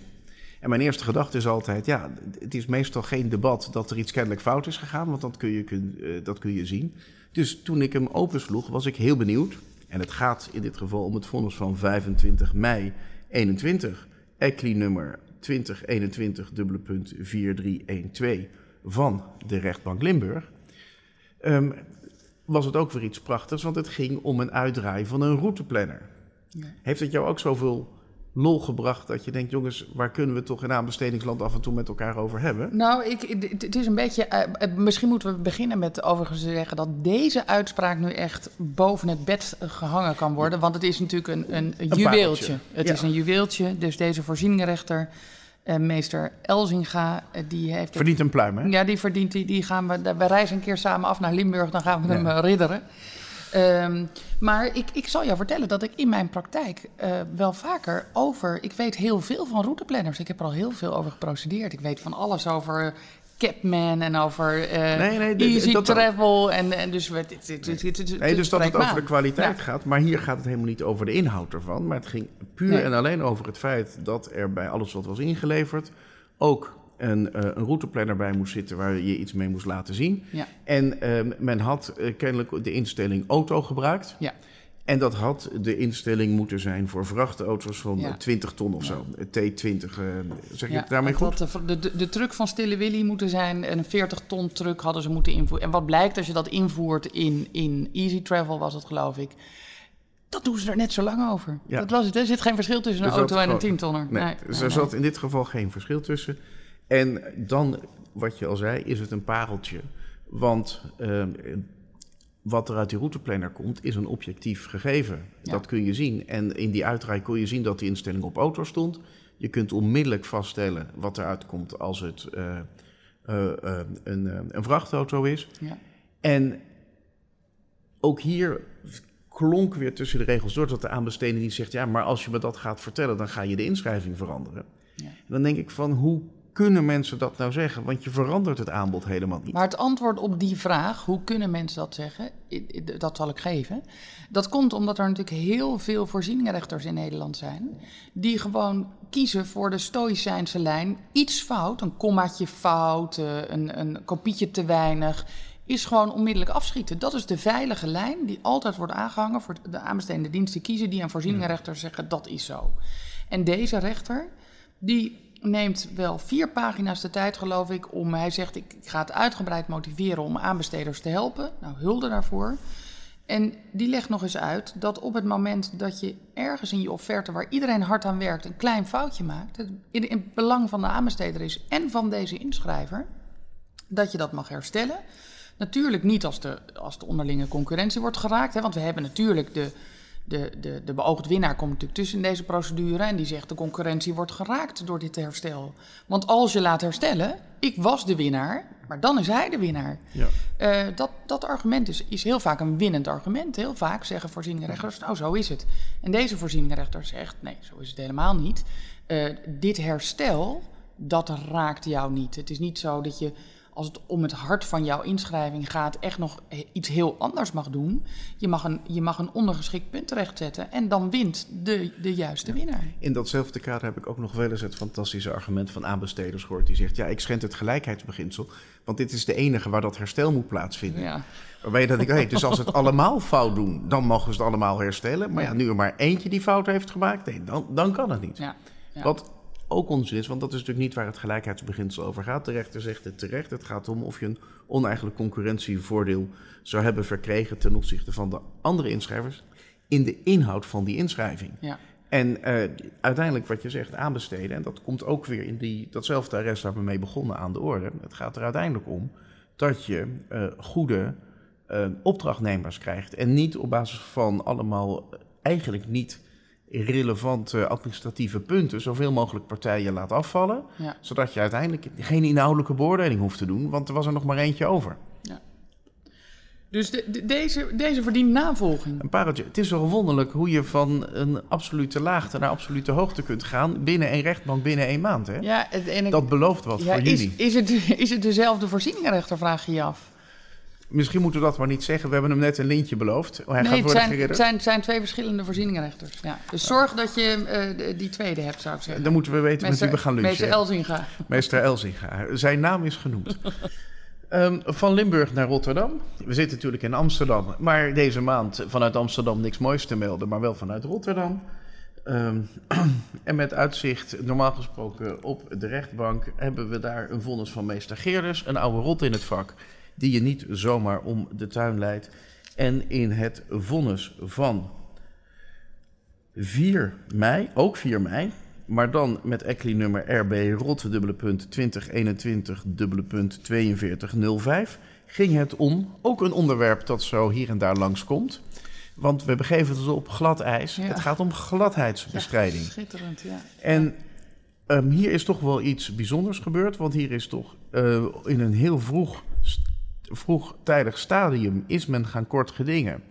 En mijn eerste gedachte is altijd, ja, het is meestal geen debat dat er iets kennelijk fout is gegaan, want dat kun je, kun, eh, dat kun je zien. Dus toen ik hem opensloeg, was ik heel benieuwd. En het gaat in dit geval om het vonnis van 25 mei 21, ECLI nummer 2021 dubbele punt 4312 van de rechtbank Limburg. Ehm, was het ook weer iets prachtigs, want het ging om een uitdraai van een routeplanner. Ja. Heeft het jou ook zoveel lol gebracht dat je denkt, jongens, waar kunnen we toch in aanbestedingsland af en toe met elkaar over hebben? Nou, ik, het- is een beetje. eh, eh, misschien moeten we beginnen met overigens te zeggen dat deze uitspraak nu echt boven het bed eh, gehangen kan worden. Want het is natuurlijk een, een, Een juweeltje. pareltje. Het Ja. is een juweeltje. Dus deze voorzieningenrechter, eh, meester Elzinga, eh, die heeft. Verdient een pluim, hè? Ja, die verdient die. die gaan we, we reizen een keer samen af naar Limburg, dan gaan we hem Ja. eh, ridderen. Ehm, maar ik, ik zal jou vertellen dat ik in mijn praktijk wel vaker over. Ik weet heel veel van routeplanners. Ik heb er al heel veel over geprocedeerd. Ik weet van alles over. Capman en over eh, Nee, nee, easy dat travel. En, en dus Nee, dus dat het over de kwaliteit Ja. gaat. Maar hier gaat het helemaal niet over de inhoud ervan. Maar het ging puur Nee. en alleen over het feit dat er bij alles wat was ingeleverd ook een, eh, een routeplanner bij moest zitten waar je iets mee moest laten zien. Ja. En ehm, men had eh, kennelijk de instelling auto gebruikt. Ja. En dat had de instelling moeten zijn voor vrachtauto's van Ja. eh, 20 ton of zo. Eh, T20, eh, zeg Ja, het daarmee goed? had De, de, de truck van Stille Willy moeten zijn. Een 40 ton truck hadden ze moeten invoeren. En wat blijkt als je dat invoert in, in Easy Travel, was het geloof ik. Dat doen ze er net zo lang over. Ja. Dat was het. Er zit geen verschil tussen een Er auto en een gewoon- 10 tonner. Nee, er zat in dit geval geen verschil tussen. En dan, wat je al zei, is het een pareltje. Want ehm, wat er uit die routeplanner komt, is een objectief gegeven. Ja. Dat kun je zien. En in die uitdraai kon je zien dat die instelling op auto stond. Je kunt onmiddellijk vaststellen wat eruit komt als het eh, eh, eh, een, een vrachtauto is. Ja. En ook hier klonk weer tussen de regels door dat de aanbesteding die zegt: ja, maar als je me dat gaat vertellen, dan ga je de inschrijving veranderen. Ja. En dan denk ik van hoe kunnen mensen dat nou zeggen? Want je verandert het aanbod helemaal niet. Maar het antwoord op die vraag, hoe kunnen mensen dat zeggen, dat zal ik geven. Dat komt omdat er natuurlijk heel veel voorzieningenrechters in Nederland zijn. Die gewoon kiezen voor de stoïcijnse lijn. Iets fout, een kommaatje fout, eh, een, een kopietje te weinig. Is gewoon onmiddellijk afschieten. Dat is de veilige lijn die altijd wordt aangehangen voor de aanbestedende diensten kiezen. Die aan voorzieningenrechters zeggen dat is zo. En deze rechter, die neemt wel vier pagina's de tijd, geloof ik, om. Hij zegt: ik, ik ga het uitgebreid motiveren om aanbesteders te helpen. Nou, hulde daarvoor. En die legt nog eens uit dat op het moment dat je ergens in je offerte, waar iedereen hard aan werkt, een klein foutje maakt, het in, het belang van de aanbesteder is en van deze inschrijver, dat je dat mag herstellen. Natuurlijk niet als de, als de onderlinge concurrentie wordt geraakt, hè, want we hebben natuurlijk de, de, de, de beoogd winnaar komt natuurlijk tussen in deze procedure en die zegt de concurrentie wordt geraakt door dit herstel. Want als je laat herstellen, ik was de winnaar, maar dan is hij de winnaar. Ja. Eh, dat, dat argument is, is heel vaak een winnend argument. Heel vaak zeggen voorzieningenrechters, nou zo is het. En deze voorzieningenrechter zegt, nee, zo is het helemaal niet. Eh, dit herstel, dat raakt jou niet. Het is niet zo dat je, als het om het hart van jouw inschrijving gaat, echt nog iets heel anders mag doen. Je mag een, je mag een ondergeschikt punt terechtzetten en dan wint de, de juiste winnaar. In datzelfde kader heb ik ook nog wel eens het fantastische argument van aanbesteders gehoord. Die zegt, ja, ik schend het gelijkheidsbeginsel, want dit is de enige waar dat herstel moet plaatsvinden. Ja. Waarbij je dan denkt, hey, dus als ze het allemaal fout doen, dan mogen ze het allemaal herstellen. Maar ja, nu er maar eentje die fout heeft gemaakt, nee, dan, dan kan het niet. Ja. Ja. Wat ook onzin is, want dat is natuurlijk niet waar het gelijkheidsbeginsel over gaat. De rechter zegt het terecht. Het gaat om of je een oneigenlijk concurrentievoordeel zou hebben verkregen ten opzichte van de andere inschrijvers in de inhoud van die inschrijving. Ja. En eh, uiteindelijk wat je zegt, aanbesteden, en dat komt ook weer in die, datzelfde arrest waar we mee begonnen aan de orde. Het gaat er uiteindelijk om dat je eh, goede eh, opdrachtnemers krijgt. En niet op basis van allemaal eigenlijk niet relevante administratieve punten zoveel mogelijk partijen laat afvallen. Ja. Zodat je uiteindelijk geen inhoudelijke beoordeling hoeft te doen, want er was er nog maar eentje over. Dus de, de- deze, deze verdient navolging. Een pareltje. Het is wel wonderlijk hoe je van een absolute laagte naar absolute hoogte kunt gaan binnen één rechtbank, binnen één maand. Hè? Ja, het- en ik- Dat belooft wat ja, voor is, jullie. is, het, is het dezelfde voorzieningenrechter, vraag je je af? Misschien moeten we dat maar niet zeggen. We hebben hem net een lintje beloofd. Hij nee, gaat het zijn, het, zijn, zijn twee verschillende voorzieningenrechters. Ja. Dus zorg dat je eh, die tweede hebt, zou ik zeggen. Dan moeten we weten met wie we gaan lunchen. Meester Elzinga. Meester Elzinga. Zijn naam is genoemd. Ehm, van Limburg naar Rotterdam. We zitten natuurlijk in Amsterdam. Maar deze maand vanuit Amsterdam niks moois te melden. Maar wel vanuit Rotterdam. Ehm, en met uitzicht, normaal gesproken op de rechtbank... hebben we daar een vonnis van meester Geerders. Een oude rot in het vak. Die je niet zomaar om de tuin leidt. En in het vonnis van 4 mei, ook 4 mei, maar dan met ECLI nummer RB rot dubbele punt 2021 dubbele punt 4205 ging het om, ook een onderwerp dat zo hier en daar langskomt. Want we begeven ons op glad ijs. Ja. Het gaat om gladheidsbestrijding. Ja, schitterend, ja. En ehm, hier is toch wel iets bijzonders gebeurd. Want hier is toch eh, in een heel vroeg, vroegtijdig stadium is men gaan kort gedingen.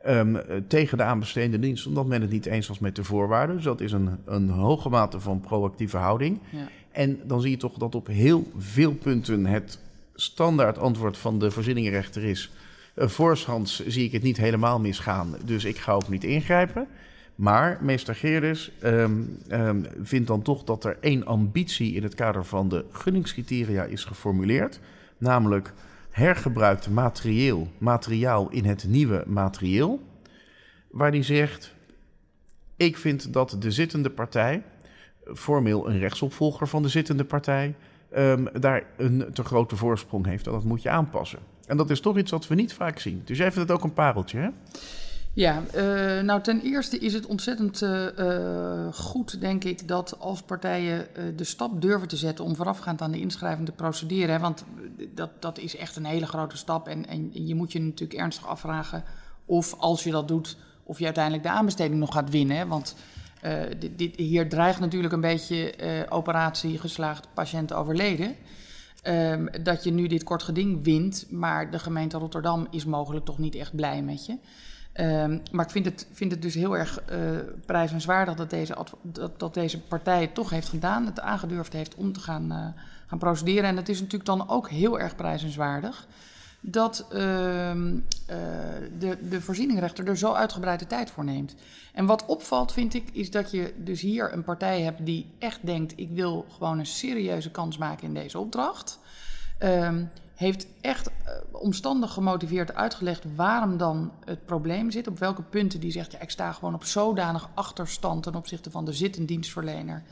ehm, eh, tegen de aanbestedende dienst, omdat men het niet eens was met de voorwaarden. Dus dat is een, een hoge mate van proactieve houding. ja. En dan zie je toch dat op heel veel punten het standaard antwoord van de voorzieningenrechter is. Uh, voorshands zie ik het niet helemaal misgaan, dus ik ga ook niet ingrijpen. Maar meester Geerders ehm, ehm, vindt dan toch dat er één ambitie in het kader van de gunningscriteria is geformuleerd. Namelijk hergebruikt materieel, materiaal in het nieuwe materieel. Waar hij zegt, ik vind dat de zittende partij, formeel een rechtsopvolger van de zittende partij, ehm, daar een te grote voorsprong heeft. En dat moet je aanpassen. En dat is toch iets wat we niet vaak zien. Dus jij vindt het ook een pareltje, hè? Ja, eh, nou ten eerste is het ontzettend eh, eh, goed, denk ik, dat als partijen de stap durven te zetten om voorafgaand aan de inschrijving te procederen. Hè, want dat, dat is echt een hele grote stap. En, en je moet je natuurlijk ernstig afvragen of als je dat doet, of je uiteindelijk de aanbesteding nog gaat winnen. Want dit, hier dreigt natuurlijk een beetje operatie geslaagd, patiënt overleden. Ehm, dat je nu dit kort geding wint, maar de gemeente Rotterdam is mogelijk toch niet echt blij met je. Ehm, maar ik vind het, vind het dus heel erg eh prijzenswaardig dat deze, dat, dat deze partij het toch heeft gedaan, het aangedurfd heeft om te gaan, eh, gaan procederen. En het is natuurlijk dan ook heel erg prijzenswaardig dat ehm, eh, de, de voorzieningrechter er zo uitgebreid de tijd voor neemt. En wat opvalt, vind ik, is dat je dus hier een partij hebt die echt denkt: ik wil gewoon een serieuze kans maken in deze opdracht. Ehm, heeft echt eh, omstandig gemotiveerd uitgelegd waarom dan het probleem zit. Op welke punten die zegt: ja, ik sta gewoon op zodanig achterstand ten opzichte van de zittend dienstverlener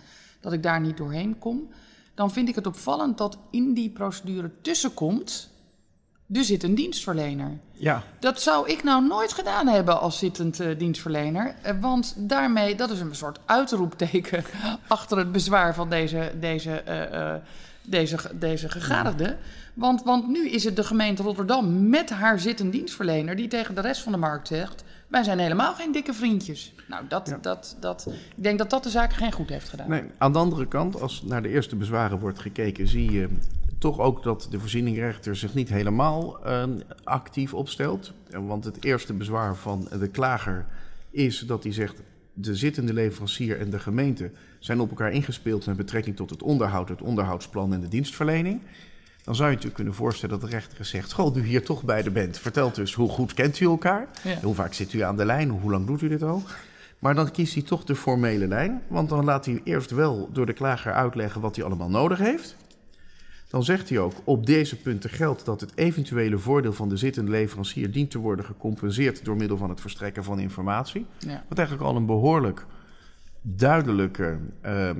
dat ik daar niet doorheen kom. Dan vind ik het opvallend dat in die procedure tussenkomt. Er zit een dienstverlener. Ja. Dat zou ik nou nooit gedaan hebben als zittend eh, dienstverlener. Eh, want daarmee, dat is een soort uitroepteken achter het bezwaar van deze, deze, deze, deze gegadigde. Want, want nu is het de gemeente Rotterdam met haar zittend dienstverlener die tegen de rest van de markt zegt: wij zijn helemaal geen dikke vriendjes. Nou, dat, Ja. dat, dat, ik denk dat dat de zaak geen goed heeft gedaan. Nee, aan de andere kant, als naar de eerste bezwaren wordt gekeken, zie je toch ook dat de voorzieningrechter zich niet helemaal eh, actief opstelt. Want het eerste bezwaar van de klager is dat hij zegt... de zittende leverancier en de gemeente zijn op elkaar ingespeeld... met betrekking tot het onderhoud, het onderhoudsplan en de dienstverlening. Dan zou je natuurlijk kunnen voorstellen dat de rechter zegt... goh, nu hier toch beide bent, vertelt dus hoe goed kent u elkaar? Ja. Hoe vaak zit u aan de lijn? Hoe lang doet u dit al? Maar dan kiest hij toch de formele lijn. Want dan laat hij eerst wel door de klager uitleggen wat hij allemaal nodig heeft. Dan zegt hij ook, op deze punten geldt dat het eventuele voordeel van de zittende leverancier dient te worden gecompenseerd door middel van het verstrekken van informatie. Ja. Wat eigenlijk al een behoorlijk duidelijke eh, eh,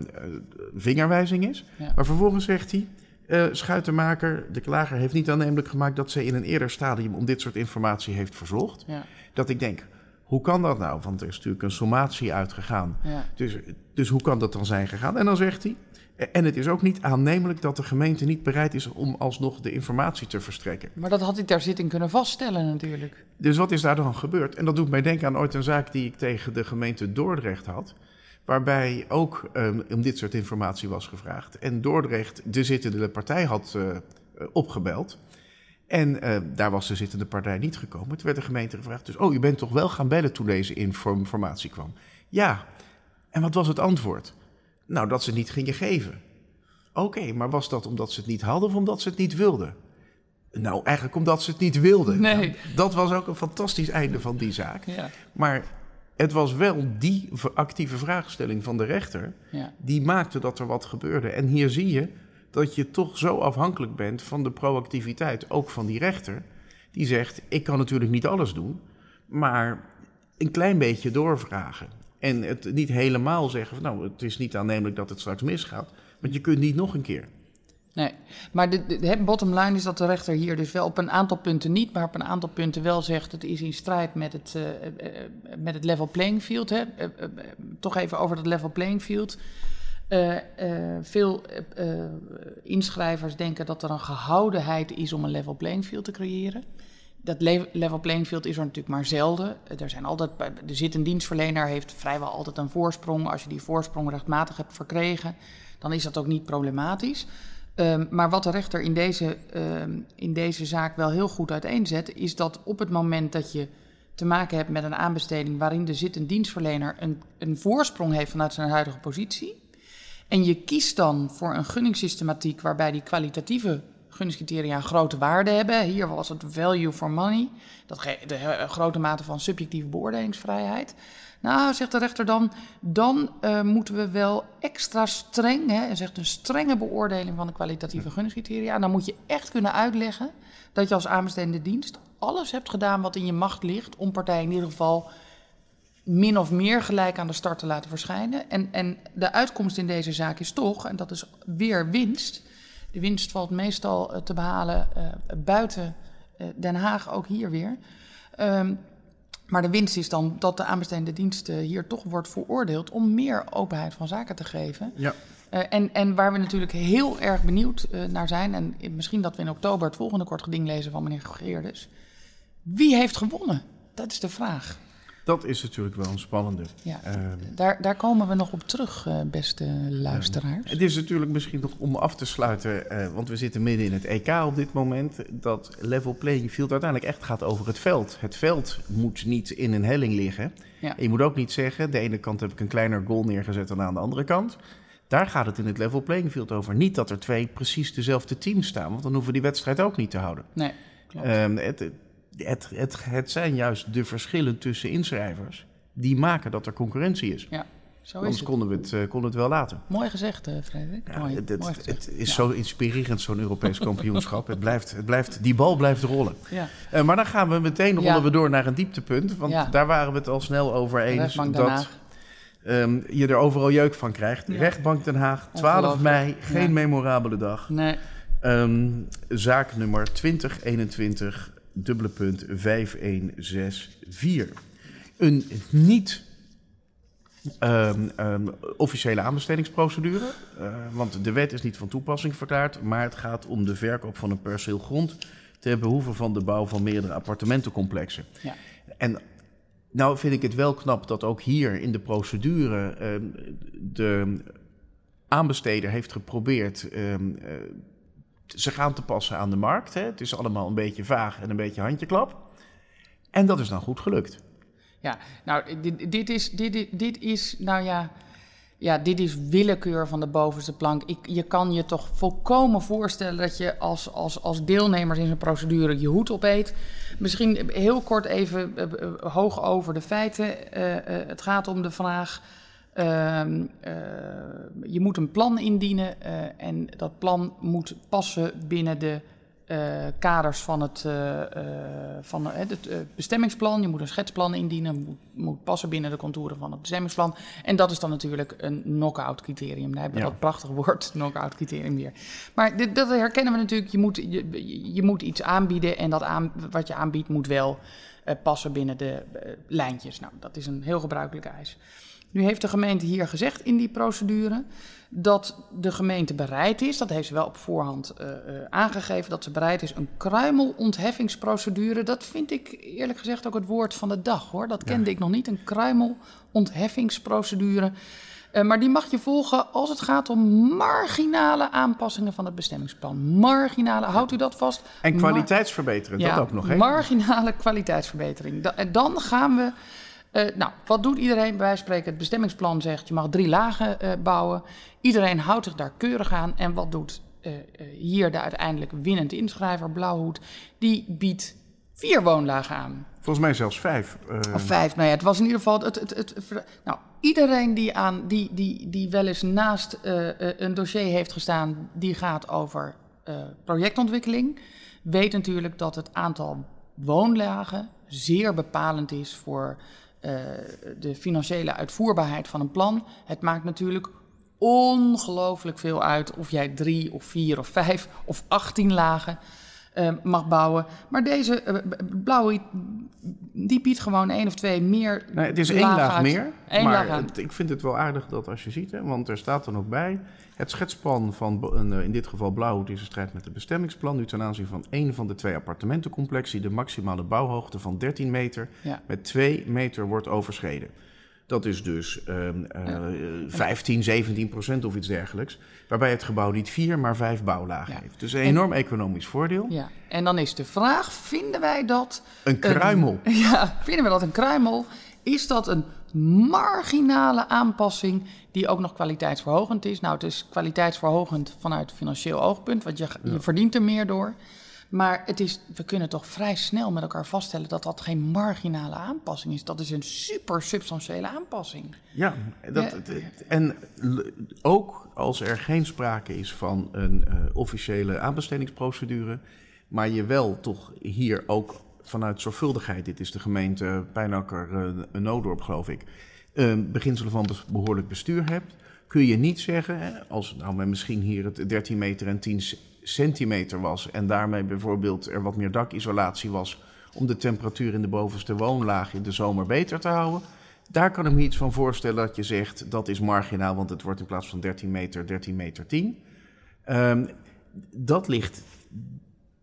vingerwijzing is. Ja. Maar vervolgens zegt hij, eh, schuitenmaker, de klager heeft niet aannemelijk gemaakt dat ze in een eerder stadium om dit soort informatie heeft verzocht. Ja, Dat ik denk, hoe kan dat nou? Want er is natuurlijk een sommatie uitgegaan. ja. Dus, dus hoe kan dat dan zijn gegaan? En dan zegt hij, En het is ook niet aannemelijk dat de gemeente niet bereid is om alsnog de informatie te verstrekken. Maar dat had hij ter zitting kunnen vaststellen natuurlijk. Dus wat is daar dan gebeurd? En dat doet mij denken aan ooit een zaak die ik tegen de gemeente Dordrecht had. Waarbij ook um, om dit soort informatie was gevraagd. En Dordrecht de zittende partij had uh, opgebeld. En uh, daar was de zittende partij niet gekomen. Toen werd de gemeente gevraagd: dus, oh, je bent toch wel gaan bellen toen deze informatie kwam? Ja. En wat was het antwoord? Nou, dat ze het niet gingen geven. Oké, okay, maar was dat omdat ze het niet hadden of omdat ze het niet wilden? Nou, eigenlijk omdat ze het niet wilden. Nee. Nou, dat was ook een fantastisch einde van die zaak. Ja. Maar het was wel die actieve vraagstelling van de rechter... Ja. die maakte dat er wat gebeurde. En hier zie je dat je toch zo afhankelijk bent van de proactiviteit, ook van die rechter... die zegt, ik kan natuurlijk niet alles doen... maar een klein beetje doorvragen. En het niet helemaal zeggen van nou, het is niet aannemelijk dat het straks misgaat. Want je kunt niet nog een keer. Nee, maar de, de, bottom line is dat de rechter hier dus wel op een aantal punten niet, maar op een aantal punten wel zegt: het is in strijd met het, uh, uh, met het level playing field. Hè? Toch even over dat level playing field. veel inschrijvers denken dat er een gehoudenheid is om een level playing field te creëren dat level playing field is er natuurlijk maar zelden. Er zijn altijd, er zit dienstverlener, heeft vrijwel altijd een voorsprong. Als je die voorsprong rechtmatig hebt verkregen, dan is dat ook niet problematisch. Um, maar wat de rechter in deze, um, in deze zaak wel heel goed uiteenzet, is dat op het moment dat je te maken hebt met een aanbesteding waarin de zit een dienstverlener een, een voorsprong heeft vanuit zijn huidige positie. En je kiest dan voor een gunningssystematiek waarbij die kwalitatieve gunningscriteria een grote waarde hebben. Hier was het value for money, dat de grote mate van subjectieve beoordelingsvrijheid. Nou, zegt de rechter dan, dan uh, moeten we wel extra streng, hè, zegt een strenge beoordeling van de kwalitatieve gunningscriteria. En dan moet je echt kunnen uitleggen dat je als aanbestedende dienst alles hebt gedaan wat in je macht ligt om partijen in ieder geval min of meer gelijk aan de start te laten verschijnen. En, en de uitkomst in deze zaak is toch, en dat is weer winst, de winst valt meestal uh, te behalen uh, buiten uh, Den Haag, ook hier weer. Um, maar de winst is dan dat de aanbestedende dienst hier toch wordt veroordeeld om meer openheid van zaken te geven. Ja. en, en waar we natuurlijk heel erg benieuwd naar zijn, en misschien dat we in oktober het volgende kort geding lezen van meneer Geerdes. Wie heeft gewonnen? Dat is de vraag. Dat is natuurlijk wel een spannende. Ja, uh, daar, daar komen we nog op terug, uh, beste luisteraars. Het is natuurlijk misschien nog om af te sluiten, eh, want we zitten midden in het EK op dit moment, dat level playing field uiteindelijk echt gaat over het veld. Het veld moet niet in een helling liggen. Ja. En je moet ook niet zeggen, de ene kant heb ik een kleiner goal neergezet dan aan de andere kant. Daar gaat het in het level playing field over. Niet dat er twee precies dezelfde teams staan, want dan hoeven we die wedstrijd ook niet te houden. Nee, klopt. Het, het, het, het zijn juist de verschillen tussen inschrijvers die maken dat er concurrentie is. Ja, zo is Anders konden we het, uh, konden het wel laten. Mooi gezegd, uh, Frederik. Ja, Mooi, het, mooi het, gezegd. het is Ja. zo inspirerend, zo'n Europees kampioenschap. het blijft, het blijft, die bal blijft rollen. Ja. Uh, maar dan gaan we meteen rollen we door naar een dieptepunt. Want daar waren we het al snel over eens. Dat ehm, je er overal jeuk van krijgt. Rechtbank Den Haag, 12 Ongelooflijk. mei. Geen memorabele dag. Nee, Ehm, zaak nummer 2021, dubbele punt 5164. Een niet ehm, ehm, officiële aanbestedingsprocedure, eh, want de wet is niet van toepassing verklaard, maar het gaat om de verkoop van een perceel grond ter behoeve van de bouw van meerdere appartementencomplexen. Ja. En nou vind ik het wel knap dat ook hier in de procedure ehm, de aanbesteder heeft geprobeerd eh, zich aan te passen aan de markt. Hè. Het is allemaal een beetje vaag en een beetje handjeklap. En dat is dan goed gelukt. Ja, nou, dit, dit, is, dit, dit, is, nou ja, ja, dit is willekeur van de bovenste plank. Ik, je kan je toch volkomen voorstellen dat je als, als, als deelnemers in zo'n procedure je hoed opeet. Misschien heel kort even eh, eh, hoog over de feiten. Eh, het gaat om de vraag. Ehm, eh, je moet een plan indienen eh, en dat plan moet passen binnen de eh, kaders van het, van het bestemmingsplan. Je moet een schetsplan indienen, moet, moet passen binnen de contouren van het bestemmingsplan. En dat is dan natuurlijk een knock-out criterium. Daar hebben we Ja. dat prachtige woord, knock-out criterium weer. Maar dit, dat herkennen we natuurlijk. Je moet, je, je moet iets aanbieden en dat aan, wat je aanbiedt moet wel passen binnen de lijntjes. Nou, dat is een heel gebruikelijke eis. Nu heeft de gemeente hier gezegd in die procedure dat de gemeente bereid is, dat heeft ze wel op voorhand uh, uh, aangegeven, dat ze bereid is een kruimelontheffingsprocedure. Dat vind ik eerlijk gezegd ook het woord van de dag hoor. Dat kende ja. ik nog niet, een kruimelontheffingsprocedure. Uh, maar die mag je volgen als het gaat om marginale aanpassingen van het bestemmingsplan. Marginale, houdt u dat vast? En kwaliteitsverbeteren, ja, dat ook nog. Hè? Marginale kwaliteitsverbetering. Da en dan gaan we uh, nou, wat doet iedereen? Bij wijze van spreken, het bestemmingsplan zegt je mag drie lagen uh, bouwen. Iedereen houdt zich daar keurig aan. En wat doet uh, hier de uiteindelijk winnende inschrijver, Blauwhoed? Die biedt vier woonlagen aan. Volgens mij zelfs vijf. Of vijf, nou ja, het was in ieder geval... Het, het, het, nou, iedereen die, aan, die, die, die wel eens naast een dossier heeft gestaan... die gaat over projectontwikkeling... weet natuurlijk dat het aantal woonlagen zeer bepalend is voor de financiële uitvoerbaarheid van een plan. Het maakt natuurlijk ongelooflijk veel uit of jij drie of vier of vijf of achttien lagen uh, mag bouwen. Maar deze uh, blauwe, die biedt gewoon één of twee meer. Nee, het is één laag uit. meer. Eén maar laag het, ik vind het wel aardig dat als je ziet, hè, want er staat dan ook bij. Het schetsplan van uh, in dit geval blauw is in strijd met het bestemmingsplan. Nu ten aanzien van één van de twee appartementencomplexen. De maximale bouwhoogte van 13 meter ja. met 2 meter wordt overschreden. Dat is dus uh, uh, 15, 17 procent of iets dergelijks. Waarbij het gebouw niet vier, maar vijf bouwlagen ja. heeft. Dus een enorm en, economisch voordeel. Ja. En dan is de vraag, vinden wij dat... Een kruimel. Een, ja, vinden we dat een kruimel? Is dat een marginale aanpassing die ook nog kwaliteitsverhogend is? Nou, het is kwaliteitsverhogend vanuit financieel oogpunt, want je, je verdient er meer door. Maar het is, we kunnen toch vrij snel met elkaar vaststellen dat dat geen marginale aanpassing is. Dat is een super substantiële aanpassing. Ja, dat, ja. en ook als er geen sprake is van een uh, officiële aanbestedingsprocedure, maar je wel toch hier ook vanuit zorgvuldigheid, dit is de gemeente Pijnakker, uh, Noodorp geloof ik, uh, beginselen van behoorlijk bestuur hebt, kun je niet zeggen, als nou misschien hier het 13 meter en 10 centimeter was en daarmee bijvoorbeeld er wat meer dakisolatie was om de temperatuur in de bovenste woonlaag in de zomer beter te houden. Daar kan ik me iets van voorstellen dat je zegt dat is marginaal, want het wordt in plaats van 13 meter 13 meter 10. Um, dat ligt,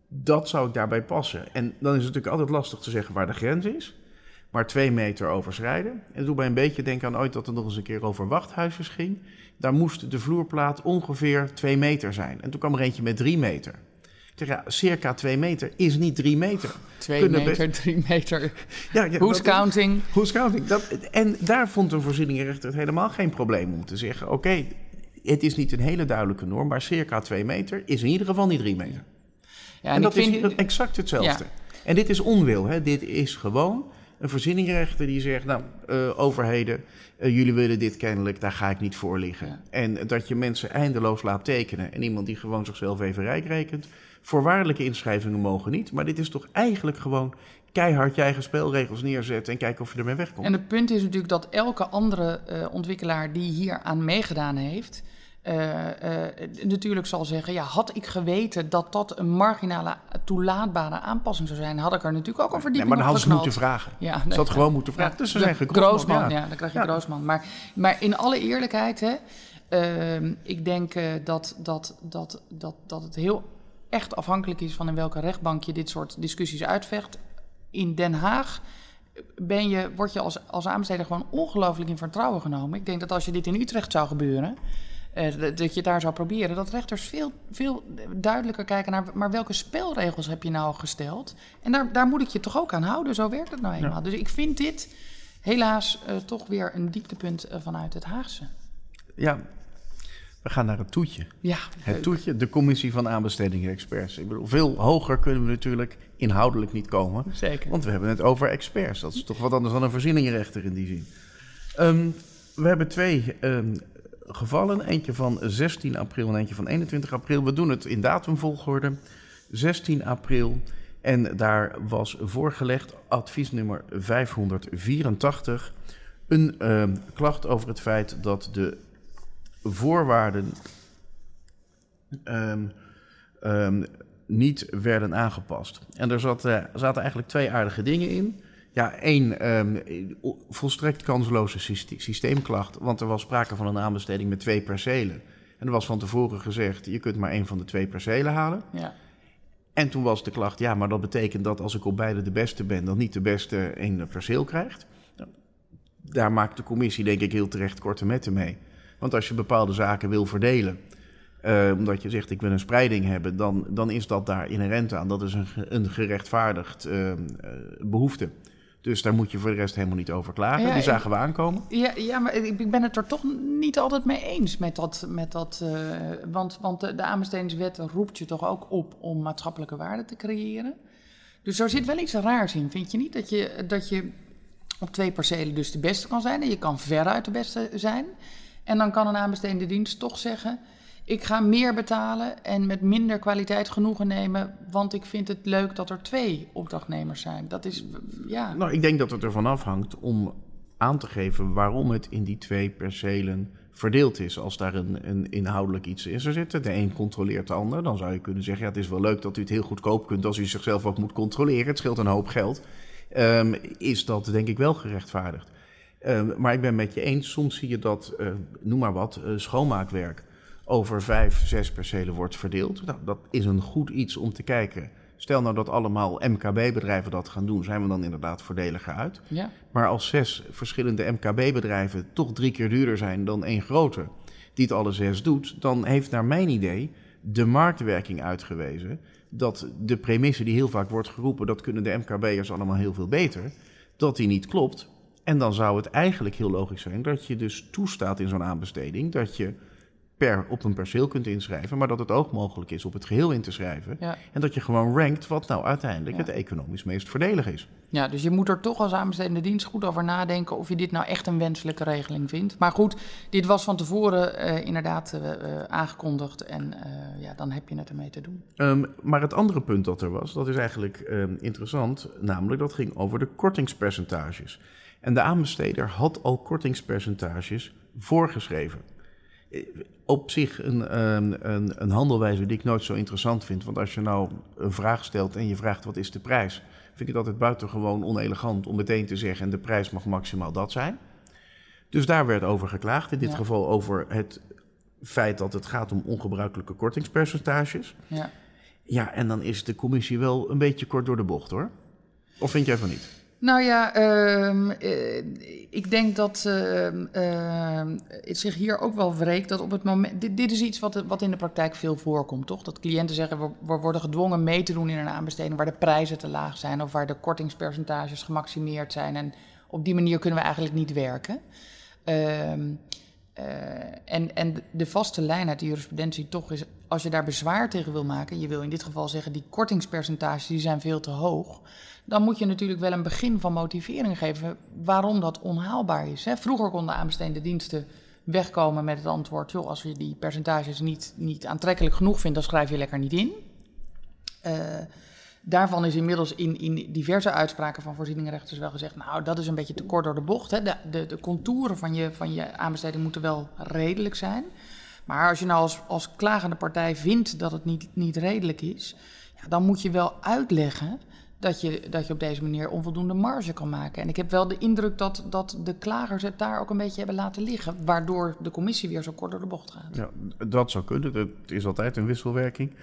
dat zou ik daarbij passen. En dan is het natuurlijk altijd lastig te zeggen waar de grens is. Maar twee meter overschrijden. En dat doet mij een beetje denken aan ooit dat er nog eens een keer over wachthuisjes ging. Daar moest de vloerplaat ongeveer twee meter zijn. En toen kwam er eentje met drie meter. Ik zeg, ja, circa twee meter is niet drie meter. Twee Kunnen meter, best... drie meter. Ja, ja, Who's counting? Who's counting? Dat, en daar vond een voorzieningenrechter het helemaal geen probleem om te zeggen... oké, okay, het is niet een hele duidelijke norm, maar circa twee meter is in ieder geval niet drie meter. Ja, en, en dat vind... is exact hetzelfde. En dit is onwil, hè? dit is gewoon een voorzieningrechter die zegt, nou, uh, overheden, uh, jullie willen dit kennelijk, daar ga ik niet voor liggen. Ja. En dat je mensen eindeloos laat tekenen en iemand die gewoon zichzelf even rijk rekent. Voorwaardelijke inschrijvingen mogen niet, maar dit is toch eigenlijk gewoon keihard je eigen spelregels neerzetten en kijken of je ermee wegkomt. En het punt is natuurlijk dat elke andere uh, ontwikkelaar die hier aan meegedaan heeft, uh, uh, natuurlijk zal zeggen: ja, had ik geweten dat dat een marginale toelaatbare aanpassing zou zijn, had ik er natuurlijk ook over die. Nee, maar dan hadden ze moeten vragen. Ja, ze had gewoon moeten vragen. Dus ze zijn Groosman, ja. ja. dan krijg je. Groosman. Maar, maar in alle eerlijkheid, hè, uh, ik denk dat, dat, dat, dat, dat het heel echt afhankelijk is van in welke rechtbank je dit soort discussies uitvecht. In Den Haag ben je, word je als, als aanbesteder gewoon ongelooflijk in vertrouwen genomen. Ik denk dat als je dit in Utrecht zou gebeuren uh, dat je daar zou proberen, dat rechters veel, veel duidelijker kijken naar, maar welke spelregels heb je nou gesteld? En daar, daar moet ik je toch ook aan houden, zo werkt het nou eenmaal. Ja. Dus ik vind dit helaas uh, toch weer een dieptepunt uh, vanuit het Haagse. Ja, we gaan naar het toetje. Ja, het leuk. toetje, de commissie van aanbestedingen experts. Ik bedoel, veel hoger kunnen we natuurlijk inhoudelijk niet komen. Zeker. Want we hebben het over experts. Dat is toch wat anders dan een voorzieningenrechter in die zin. Um, we hebben twee um, gevallen. Eentje van 16 april en eentje van 21 april. We doen het in datumvolgorde. 16 april. En daar was voorgelegd adviesnummer 584. Een uh, klacht over het feit dat de voorwaarden um, um, niet werden aangepast. En er zat, uh, zaten eigenlijk twee aardige dingen in. Ja, één, um, volstrekt kansloze systeemklacht. Want er was sprake van een aanbesteding met twee percelen. En er was van tevoren gezegd, je kunt maar één van de twee percelen halen. Ja. En toen was de klacht, ja, maar dat betekent dat als ik op beide de beste ben, dan niet de beste één perceel krijgt. Daar maakt de commissie denk ik heel terecht korte metten mee. Want als je bepaalde zaken wil verdelen, uh, omdat je zegt ik wil een spreiding hebben, dan, dan is dat daar inherent aan. Dat is een, een gerechtvaardigd uh, behoefte. Dus daar moet je voor de rest helemaal niet over klagen. Die zagen we aankomen. Ja, ja, maar ik ben het er toch niet altijd mee eens met dat. Met dat uh, want want de, de aanbestedingswet roept je toch ook op om maatschappelijke waarde te creëren. Dus er zit wel iets raars in, vind je niet? Dat je, dat je op twee percelen dus de beste kan zijn en je kan veruit de beste zijn. En dan kan een aanbestedende dienst toch zeggen: ik ga meer betalen en met minder kwaliteit genoegen nemen, want ik vind het leuk dat er twee opdrachtnemers zijn. Dat is, ja. Nou, ik denk dat het ervan afhangt om aan te geven waarom het in die twee percelen verdeeld is. Als daar een, een inhoudelijk iets in zit, de een controleert de ander, dan zou je kunnen zeggen: ja, het is wel leuk dat u het heel goedkoop kunt als u zichzelf ook moet controleren. Het scheelt een hoop geld. Um, is dat denk ik wel gerechtvaardigd. Um, maar ik ben met je eens, soms zie je dat, uh, noem maar wat, uh, schoonmaakwerk over vijf, zes percelen wordt verdeeld. Nou, dat is een goed iets om te kijken. Stel nou dat allemaal MKB-bedrijven dat gaan doen, zijn we dan inderdaad voordeliger uit. Ja. Maar als zes verschillende MKB-bedrijven toch drie keer duurder zijn dan één grote, die het alle zes doet, dan heeft naar mijn idee de marktwerking uitgewezen dat de premisse die heel vaak wordt geroepen, dat kunnen de MKB'ers allemaal heel veel beter, dat die niet klopt. En dan zou het eigenlijk heel logisch zijn dat je dus toestaat in zo'n aanbesteding dat je per, op een perceel kunt inschrijven, maar dat het ook mogelijk is op het geheel in te schrijven. En dat je gewoon rankt wat nou uiteindelijk het economisch meest voordelig is. Ja, dus je moet er toch als aanbestedende dienst goed over nadenken of je dit nou echt een wenselijke regeling vindt. Maar goed, dit was van tevoren uh, inderdaad uh, aangekondigd en ja, dan heb je het ermee te doen. Um, maar het andere punt dat er was, dat is eigenlijk um, interessant, namelijk dat ging over de kortingspercentages. En de aanbesteder had al kortingspercentages voorgeschreven op zich een, een, een, handelwijze die ik nooit zo interessant vind. Want als je nou een vraag stelt en je vraagt wat is de prijs, vind ik het altijd buitengewoon onelegant om meteen te zeggen: de prijs mag maximaal dat zijn. Dus daar werd over geklaagd. In dit geval over het feit dat het gaat om ongebruikelijke kortingspercentages. Ja. ja, en dan is de commissie wel een beetje kort door de bocht hoor. Of vind jij van niet? Nou ja, uh, ik denk dat uh, het zich hier ook wel wreekt dat op het moment. Dit, dit is iets wat, wat, in de praktijk veel voorkomt, toch? Dat cliënten zeggen we, we, worden gedwongen mee te doen in een aanbesteding waar de prijzen te laag zijn of waar de kortingspercentages gemaximeerd zijn. En op die manier kunnen we eigenlijk niet werken. Ehm, uh, en, en de vaste lijn uit de jurisprudentie toch is, als je daar bezwaar tegen wil maken, je wil in dit geval zeggen die kortingspercentages die zijn veel te hoog, dan moet je natuurlijk wel een begin van motivering geven waarom dat onhaalbaar is. Hè? Vroeger konden aanbestedende diensten wegkomen met het antwoord, joh, als je die percentages niet, niet aantrekkelijk genoeg vindt, dan schrijf je lekker niet in. Uh, Daarvan is inmiddels in, in diverse uitspraken van voorzieningenrechters wel gezegd... nou, dat is een beetje te kort door de bocht. Hè. De, de, de contouren van je, van je aanbesteding moeten wel redelijk zijn. Maar als je nou als, als klagende partij vindt dat het niet, niet redelijk is... Ja, dan moet je wel uitleggen dat je, dat je op deze manier onvoldoende marge kan maken. En ik heb wel de indruk dat, dat de klagers het daar ook een beetje hebben laten liggen... waardoor de commissie weer zo kort door de bocht gaat. Ja, dat zou kunnen. Het is altijd een wisselwerking...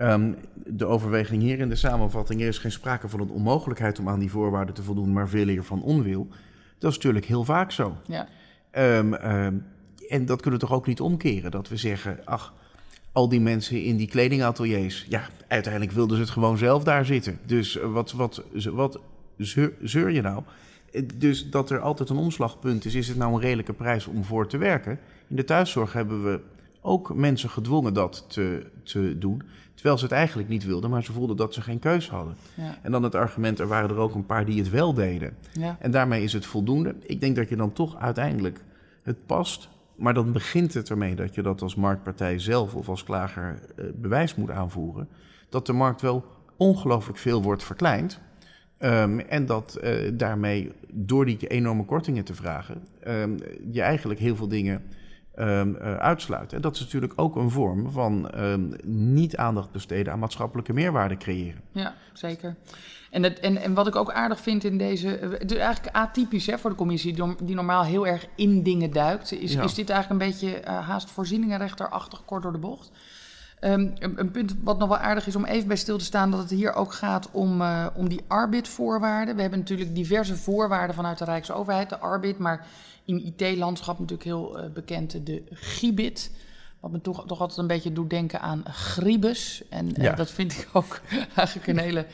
Um, de overweging hier in de samenvatting er is geen sprake van een onmogelijkheid om aan die voorwaarden te voldoen, maar veel eer van onwil. Dat is natuurlijk heel vaak zo. Ja. Um, um, en dat kunnen we toch ook niet omkeren, dat we zeggen, ach, al die mensen in die kledingateliers, ja, uiteindelijk wilden ze het gewoon zelf daar zitten. Dus wat, wat, wat zeur, zeur je nou? Dus dat er altijd een omslagpunt is, is het nou een redelijke prijs om voor te werken? In de thuiszorg hebben we ook mensen gedwongen dat te, te doen. Terwijl ze het eigenlijk niet wilden, maar ze voelden dat ze geen keus hadden. Ja. En dan het argument, er waren er ook een paar die het wel deden. Ja. En daarmee is het voldoende. Ik denk dat je dan toch uiteindelijk het past. Maar dan begint het ermee dat je dat als marktpartij zelf of als klager uh, bewijs moet aanvoeren. Dat de markt wel ongelooflijk veel wordt verkleind. Um, en dat uh, daarmee, door die enorme kortingen te vragen, um, je eigenlijk heel veel dingen um, uh, uitsluiten. En dat is natuurlijk ook een vorm van um, niet aandacht besteden aan maatschappelijke meerwaarde creëren. Ja, zeker. En, het, en, en wat ik ook aardig vind in deze. eh, Het is eigenlijk atypisch hè, voor de commissie, die, die normaal heel erg in dingen duikt. Is, Ja. is dit eigenlijk een beetje eh, haast voorzieningenrechterachtig, kort door de bocht? Ehm, een, een punt wat nog wel aardig is om even bij stil te staan, dat het hier ook gaat om, eh, om die arbitvoorwaarden. We hebben natuurlijk diverse voorwaarden vanuit de Rijksoverheid, de arbit, maar in IT-landschap natuurlijk heel eh, bekend de GIBIT. Wat me toch, toch altijd een beetje doet denken aan Gribus. En eh, dat vind ik ook eigenlijk een hele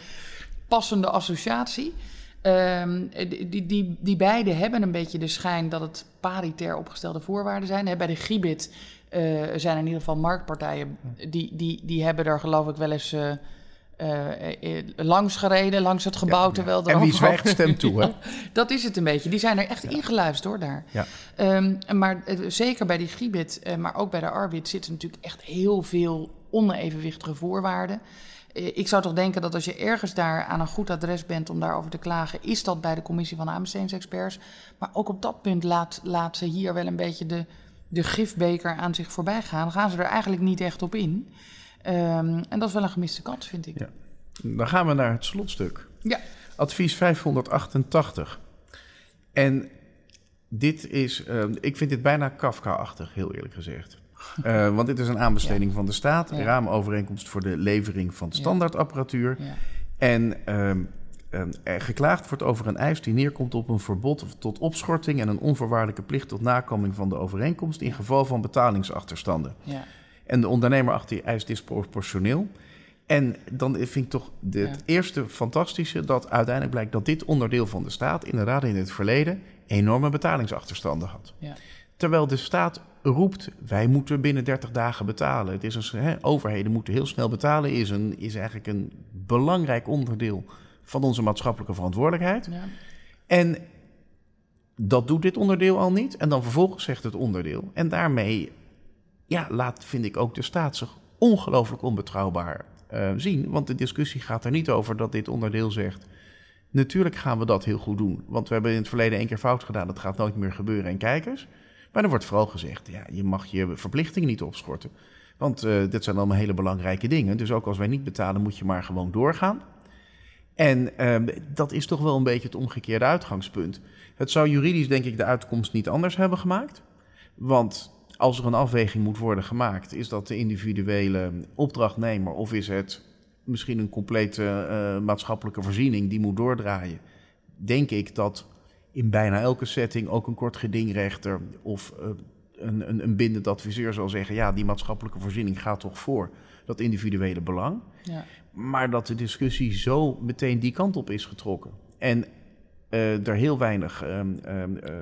passende associatie. Ehm, die, die, die, beide hebben een beetje de schijn dat het paritair opgestelde voorwaarden zijn. Bij de Gibit zijn er in ieder geval marktpartijen die, die, die hebben er geloof ik wel eens eh, eh, langs gereden, langs het gebouw. terwijl er En wie zwijgt stemt toe, hè? dat is het een beetje. Die zijn er echt ingeluisterd hoor daar. Ja. Ehm, maar zeker bij die Gibit, maar ook bij de Arbit zitten natuurlijk echt heel veel onevenwichtige voorwaarden. Ik zou toch denken dat als je ergens daar aan een goed adres bent om daarover te klagen, is dat bij de commissie van aanbestedingsexperts. Maar ook op dat punt laat, laat ze hier wel een beetje de, de gifbeker aan zich voorbij gaan. Dan gaan ze er eigenlijk niet echt op in. Ehm, en dat is wel een gemiste kans, vind ik. Ja. Dan gaan we naar het slotstuk. Ja. Advies 588. En dit is, eh, ik vind dit bijna Kafka-achtig, heel eerlijk gezegd. Eh, want dit is een aanbesteding van de staat, Ja. raamovereenkomst voor de levering van standaardapparatuur. Ja. En ehm, ehm, er geklaagd wordt over een eis die neerkomt op een verbod tot opschorting en een onvoorwaardelijke plicht tot nakoming van de overeenkomst in geval van betalingsachterstanden. Ja. En de ondernemer achter die eis disproportioneel. En dan vind ik toch de- het Ja. eerste fantastische dat uiteindelijk blijkt dat dit onderdeel van de staat inderdaad in het verleden enorme betalingsachterstanden had. Ja. Terwijl de staat roept, wij moeten binnen 30 dagen betalen. Het is een, hè, overheden moeten heel snel betalen, is, een, is eigenlijk een belangrijk onderdeel van onze maatschappelijke verantwoordelijkheid. Ja. En dat doet dit onderdeel al niet. En dan vervolgens zegt het onderdeel. En daarmee ja, laat, vind ik, ook de staat zich ongelooflijk onbetrouwbaar eh, zien. Want de discussie gaat er niet over dat dit onderdeel zegt... natuurlijk gaan we dat heel goed doen. Want we hebben in het verleden één keer fout gedaan. Dat gaat nooit meer gebeuren en kijkers. Maar er wordt vooral gezegd, ja, je mag je verplichtingen niet opschorten. Want eh, dit zijn allemaal hele belangrijke dingen. Dus ook als wij niet betalen, moet je maar gewoon doorgaan. En ehm, dat is toch wel een beetje het omgekeerde uitgangspunt. Het zou juridisch denk ik de uitkomst niet anders hebben gemaakt. Want als er een afweging moet worden gemaakt, is dat de individuele opdrachtnemer of is het misschien een complete eh, maatschappelijke voorziening die moet doordraaien. Denk ik dat in bijna elke setting ook een kort gedingrechter of eh, een, een, een bindend adviseur zal zeggen: ja, die maatschappelijke voorziening gaat toch voor dat individuele belang. Ja. Maar dat de discussie zo meteen die kant op is getrokken. En eh, er heel weinig ehm, ehm, eh,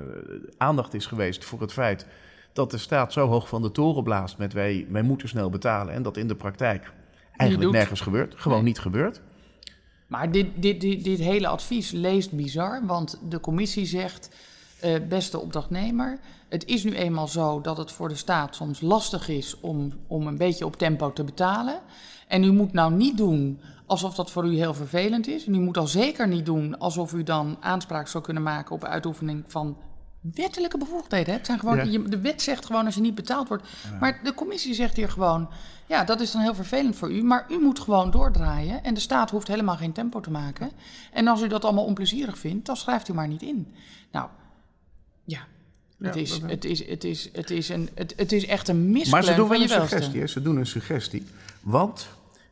aandacht is geweest voor het feit dat de staat zo hoog van de toren blaast met wij, wij moeten snel betalen. En dat in de praktijk eigenlijk nergens gebeurt. Gewoon Nee. niet gebeurt. Maar dit, dit, dit, dit hele advies leest bizar, want de commissie zegt, eh, beste opdrachtnemer, het is nu eenmaal zo dat het voor de staat soms lastig is om, om een beetje op tempo te betalen. En u moet nou niet doen alsof dat voor u heel vervelend is. En u moet al zeker niet doen alsof u dan aanspraak zou kunnen maken op uitoefening van wettelijke bevoegdheden. hè. Het zijn gewoon, Ja. de wet zegt gewoon als je niet betaald wordt. Maar de commissie zegt hier gewoon, ja, dat is dan heel vervelend voor u. Maar u moet gewoon doordraaien. En de staat hoeft helemaal geen tempo te maken. En als u dat allemaal onplezierig vindt, dan schrijft u maar niet in. Nou, ja. Het, Ja, is, het, is, het, is, het, is een, het, het is echt een misklem Maar ze doen wel een suggestie. hè. Ze doen een suggestie. Want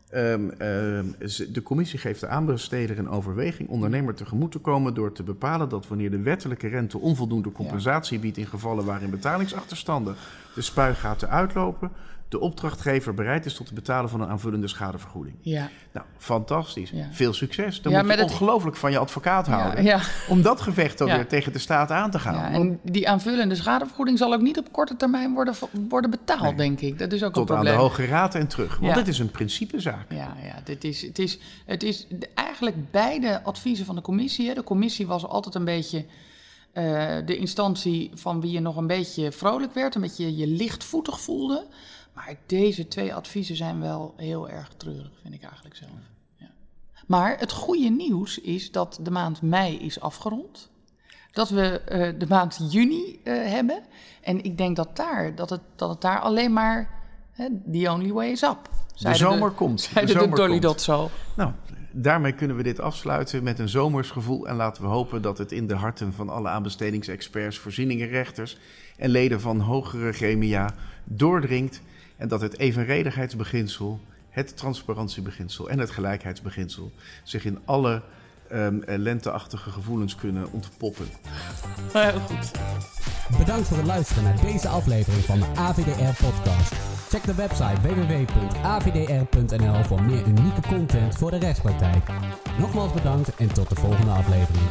ehm, ehm, de commissie geeft de aanbesteder een overweging ondernemer tegemoet te komen door te bepalen dat wanneer de wettelijke rente onvoldoende compensatie biedt in gevallen waarin betalingsachterstanden de spuigaten uitlopen, de opdrachtgever bereid is tot het betalen van een aanvullende schadevergoeding. Ja, Nou, fantastisch. Ja. Veel succes. Dan Ja, moet je het- ongelooflijk van je advocaat houden. ja. Om dat gevecht dan weer tegen de staat aan te gaan. En die aanvullende schadevergoeding zal ook niet op korte termijn worden, worden betaald, Nee. denk ik. Dat is ook tot een aan de probleem. Hoge Raad en terug. Want dit is een principezaak. Ja, ja dit is, het, is, het is eigenlijk beide adviezen van de commissie. Hè. De commissie was altijd een beetje eh, de instantie van wie je nog een beetje vrolijk werd, een beetje je lichtvoetig voelde. Maar deze twee adviezen zijn wel heel erg treurig, vind ik eigenlijk zelf. Ja. Maar het goede nieuws is dat de maand mei is afgerond. Dat we eh, de maand juni eh, hebben. En ik denk dat, daar, dat, het, dat het daar alleen maar hè, the only way is up. De zomer komt. De Zeiden de, zomer Dolly. Dot zo. Nou, daarmee kunnen we dit afsluiten met een zomersgevoel. En laten we hopen dat het in de harten van alle aanbestedingsexperts, voorzieningenrechters en leden van hogere gremia doordringt. En dat het evenredigheidsbeginsel, het transparantiebeginsel en het gelijkheidsbeginsel zich in alle um, lenteachtige gevoelens kunnen ontpoppen. Heel goed. Bedankt voor het luisteren naar deze aflevering van de AVDR-podcast. Check de website www.avdr.nl voor meer unieke content voor de rechtspraktijk. Nogmaals bedankt en tot de volgende aflevering.